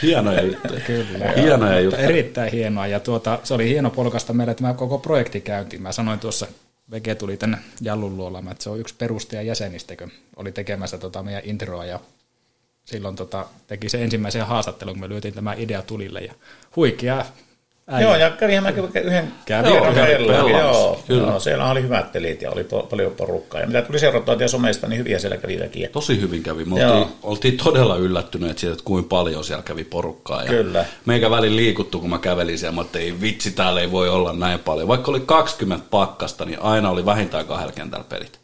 hienoja juttuja. Kyllä. Hienoja juttuja. Erittäin hienoa ja tuota, se oli hieno polkasta meille tämä koko projekti käyntiin. Mä sanoin tuossa, Vege tuli tänne Jallun luolamaan, että se on yksi perustaja jäsenistä, kun oli tekemässä tota meidän introa ja silloin tota, teki se ensimmäisen haastattelun, kun me lyötiin tämä idea tulille ja huikea äijä. Joo, ja kävinhän mä yhden Kävi Joo, kyllä. joo, siellä oli hyvät pelit ja oli po- paljon porukkaa. Ja mitä tuli seurattua ja somesta, niin hyviä siellä kävi väkiä. Tosi hyvin kävi. Me oltiin, oltiin todella yllättyneet siitä, että kuinka paljon siellä kävi porukkaa. Ja Kyllä. Meikä välin liikuttu, kun mä kävelin siellä, mä ajattelin, ei vitsi, täällä ei voi olla näin paljon. Vaikka oli 20 pakkasta, niin aina oli vähintään kahdella kentällä pelit.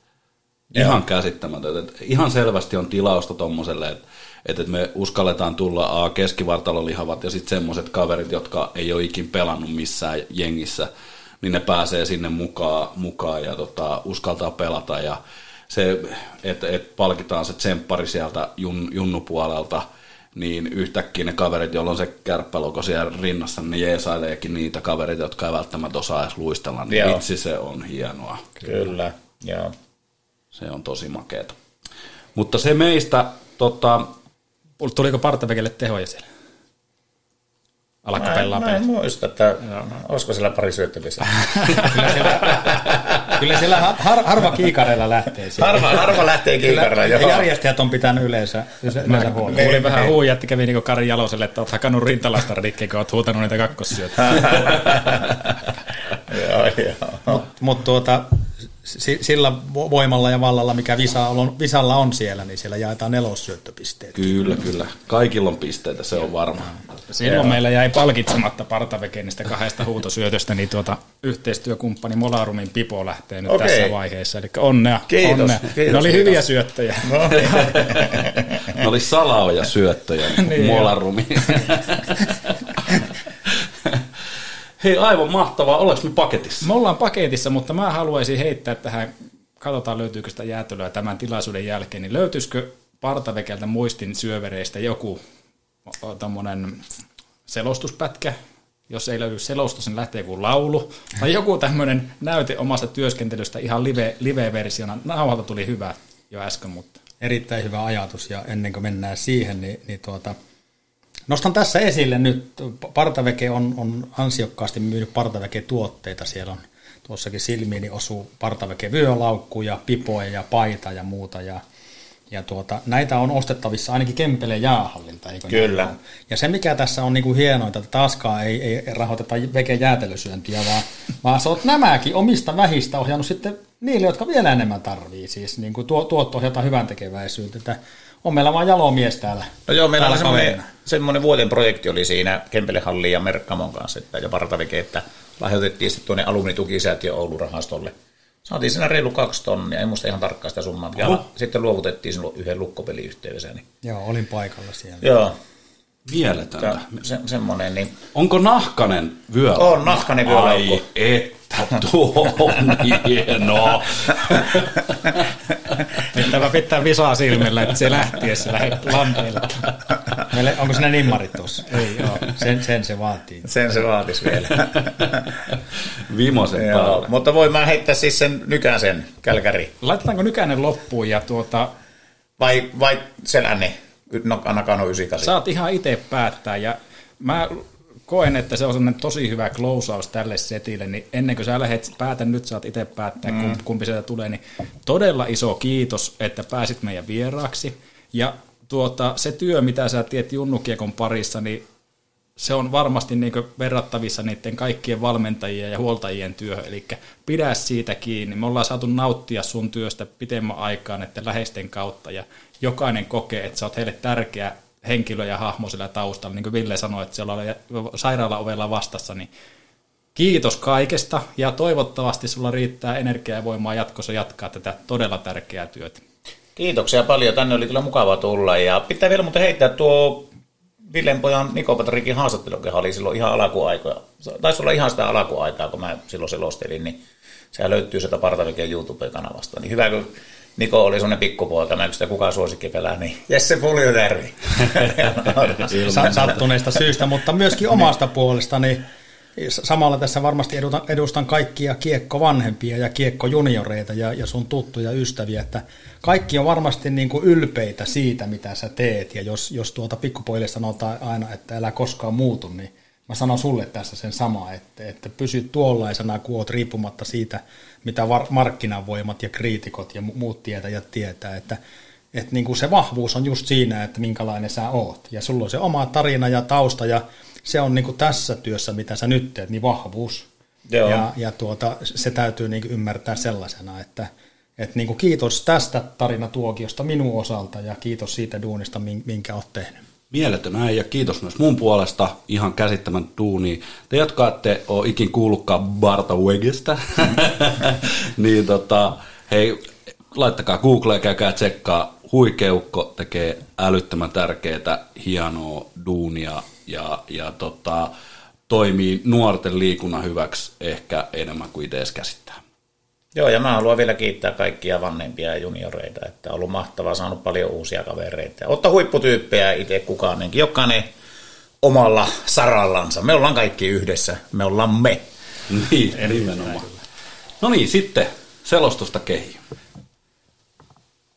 Ihan käsittämätöntä. Ihan selvästi on tilausta tommoselle, että että me uskalletaan tulla A, keskivartalolihavat ja sitten semmoiset kaverit, jotka ei ole ikin pelannut missään jengissä, niin ne pääsee sinne mukaan, mukaan ja tota, uskaltaa pelata ja se, että et palkitaan se tsemppari sieltä jun, junnupuolelta, niin yhtäkkiä ne kaverit, joilla on se kärppälogo siellä rinnassa, niin ne jeesaileekin niitä kavereita, jotka ei välttämättä osaa edes luistella, niin Joo. vitsi se on hienoa. Kyllä, joo. Se on tosi makeeta. Mutta se meistä, tota, Tuliko Partavekelle tehoja siellä? Alakka Mä, pelaa en- mä en muista, että olisiko siellä pari syöttöpesiä. Kyllä siellä har, har, harva kiikareilla lähtee. siellä. Harva, harva lähtee kiikarilla, Kyllä joo. järjestäjät on pitänyt yleensä, yleensä huolta. Kuulin vähän huuja, että kävi niin Kari Jaloselle, että oot hakannut rintalasta rikki, kun oot huutanut niitä kakkosyötä. joo, joo. Mutta mut tuota, sillä vo- voimalla ja vallalla, mikä Visa on, Visalla on siellä, niin siellä jaetaan nelossyöttöpisteet. kyllä, kyllä. Kaikilla on pisteitä, se on varma. Silloin meillä jäi palkitsematta Partaveken niistä kahdesta huutosyötöstä, niin tuota, yhteistyökumppani Molarumin Pipo lähtee nyt Okei. tässä vaiheessa. Eli onnea. Kiitos, onnea. kiitos, ne oli kiitos. hyviä syöttöjä. No, niin. Ne oli salaoja syöttöjä, Niin, molarumi. Hei, aivan mahtavaa. Oleks me paketissa? Me ollaan paketissa, mutta mä haluaisin heittää tähän, katsotaan löytyykö sitä jäätelöä tämän tilaisuuden jälkeen, niin löytyisikö Partavekeltä muistin syövereistä joku tommonen selostuspätkä, jos ei löydy selostus, niin lähtee joku laulu, tai joku tämmöinen näyte omasta työskentelystä ihan live, live-versiona. Nauhalta tuli hyvä jo äsken, mutta Erittäin hyvä ajatus ja ennen kuin mennään siihen, niin, niin tuota, nostan tässä esille nyt, Partaveke on, on ansiokkaasti myynyt Partaveke-tuotteita, siellä on tuossakin silmiini osuu Partaveke vyölaukkuja, pipoja ja paita ja muuta ja ja tuota, näitä on ostettavissa ainakin Kempeleen jäähallilta. Eikö Kyllä. näin? Ja se mikä tässä on niinku hienointa, että taaskaan ei, ei rahoiteta veke jäätelösyöntiä, vaan, vaan sä oot nämäkin omista vähistä ohjannut sitten niille, jotka vielä enemmän tarvii. Siis niin kuin tuo, tuotto ohjata hyvän tekeväisyyttä. Että on meillä vaan jalomies täällä. No joo, meillä täällä semmoinen, kaverina. Semmoinen vuoden projekti oli siinä Kempelehalli ja Merkkamon kanssa että, ja Partaveke, että lahjoitettiin sitten tuonne alumnitukisäätiö Oulu-rahastolle. Saatiin siinä reilu kaksi tonnia, en muista ihan tarkkaan sitä summaa. Ja sitten luovutettiin silloin yhden lukkopeliyhteydessä. Niin. Joo, olin paikalla siellä. Joo, Mieletöntä. Se, semmoinen, niin Onko nahkanen vyöllä? On nahkanen vyölaukku. Ai että tuo on hienoa. Nyt tämä pitää visaa silmillä, että se lähtiessä lähdet lampeille. Meille, onko siinä nimmarit tuossa? Ei joo, sen, sen se vaatii. sen se vaatisi vielä. Vimosen Joo, päälle. mutta voin mä heittää siis sen nykäisen kälkäri. Laitetaanko nykäinen loppuun ja tuota, Vai, vai selänne? No, Nakano 98. saat ihan itse päättää ja mä koen, että se on sellainen tosi hyvä closeaus tälle setille, niin ennen kuin sä lähdet päätä, nyt saat itse päättää, mm. kumpi sieltä tulee, niin todella iso kiitos, että pääsit meidän vieraaksi. Ja tuota, se työ, mitä sä teet Junnukiekon parissa, niin se on varmasti niin verrattavissa niiden kaikkien valmentajien ja huoltajien työhön, eli pidä siitä kiinni. Me ollaan saatu nauttia sun työstä pitemmän aikaan että läheisten kautta, ja jokainen kokee, että sä oot heille tärkeä henkilö ja hahmo sillä taustalla, niin kuin Ville sanoi, että siellä oli sairaalaovella vastassa, niin kiitos kaikesta, ja toivottavasti sulla riittää energiaa ja voimaa jatkossa jatkaa tätä todella tärkeää työtä. Kiitoksia paljon. Tänne oli kyllä mukava tulla. Ja pitää vielä muuten heittää tuo Villen pojan Niko Patrikin haastattelu, joka oli silloin ihan alkuaikoja. Taisi olla ihan sitä alkuaikaa, kun mä silloin selostelin, niin sehän löytyy sieltä Partaviken YouTube-kanavasta. Niin hyvä, kun Niko oli semmoinen pikkupoika, mä en sitä kukaan suosikki pelää, niin Jesse Puljujärvi. Sa- sattuneesta syystä, mutta myöskin omasta puolestani. Samalla tässä varmasti edustan, edustan kaikkia kiekko-vanhempia ja kiekko-junioreita ja, ja sun tuttuja ystäviä, että kaikki on varmasti niin kuin ylpeitä siitä, mitä sä teet, ja jos, jos tuolta pikkupojille sanotaan aina, että älä koskaan muutu, niin mä sanon sulle tässä sen sama, että, että pysy tuollaisena, kun oot riippumatta siitä, mitä var, markkinavoimat ja kriitikot ja mu- muut tietäjät tietää, että että niin kuin se vahvuus on just siinä, että minkälainen sä oot. Ja sulla on se oma tarina ja tausta, ja se on niin kuin tässä työssä, mitä sä nyt teet, niin vahvuus. Joo. Ja, ja tuota, se täytyy niin kuin ymmärtää sellaisena, että, että niin kuin kiitos tästä tarinatuokiosta minun osalta, ja kiitos siitä duunista, min- minkä oot tehnyt. Mieletön näin ja kiitos myös mun puolesta ihan käsittämän duuni. Te, jotka ette ole ikin kuullutkaan Barta Wegestä, niin tota, hei, laittakaa Googleen, käykää tsekkaa. Huikeukko tekee älyttömän tärkeää, hienoa duunia ja, ja tota, toimii nuorten liikunnan hyväksi ehkä enemmän kuin itse käsittää. Joo, ja mä haluan vielä kiittää kaikkia vanhempia ja junioreita, että on ollut mahtavaa, saanut paljon uusia kavereita. Ja ottaa huipputyyppejä itse kukaanenkin, jokainen omalla sarallansa. Me ollaan kaikki yhdessä, me ollaan me. Niin, nimenomaan. No niin, sitten selostusta kehiin.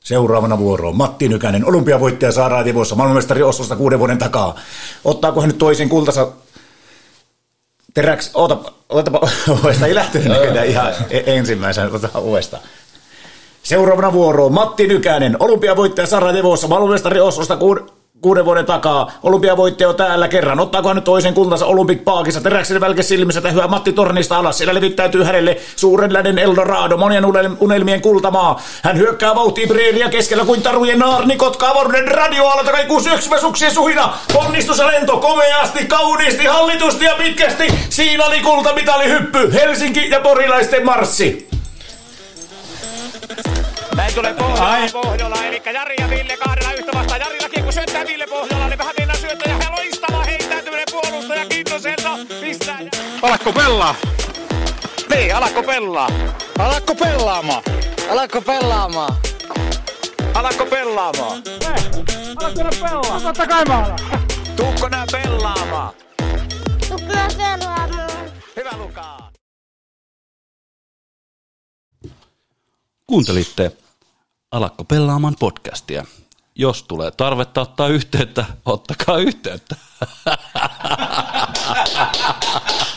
Seuraavana vuoroon Matti Nykänen, olympiavoittaja Tivossa, maailmanmestari Oslosta kuuden vuoden takaa. Ottaako hän nyt toisen kultansa teräksi? Oota, otapa uudestaan, ei lähtenyt näköjään ihan e- ensimmäisenä, otetaan uudestaan. Seuraavana vuoroon Matti Nykänen, olympiavoittaja Sarajevossa, maailmanmestari Oslosta kuuden, kuuden vuoden takaa. Olympiavoittaja on täällä kerran. Ottaako hän nyt toisen kultansa Olympic Parkissa? Teräksen välke silmissä tähyä Matti Tornista alas. Siellä levittäytyy hänelle suuren läden Eldorado, monien unel- unelmien kultamaa. Hän hyökkää vauhtiin preeria keskellä kuin tarujen naarnikot. Kavornen radioaalta kaikuu syöksymäsuksien suhina. Ponnistus ja lento komeasti, kauniisti, hallitusti ja pitkästi. Siinä oli kultamitali hyppy. Helsinki ja porilaisten marssi. Näin tulee Pohjola, Pohjola, eli Jari ja Ville kahdella yhtä vastaan. Jarilla kiekko syöttää Ville Pohjolalle, vähän mennään syöttäjä, ja loistava heittäytyminen puolustaja, kiitos Enso, pistää. Alakko pelaa? Niin, alakko pelaa? Alakko pelaamaan? Alakko pelaamaan? Alakko pelaamaan? Alakko pelaa? Totta kai mä alan. Tuukko nää pelaamaan? Tukla pelaamaan. Hyvä Lukaa. Kuuntelitte Alakko pelaamaan podcastia jos tulee tarvetta ottaa yhteyttä, ottakaa yhteyttä.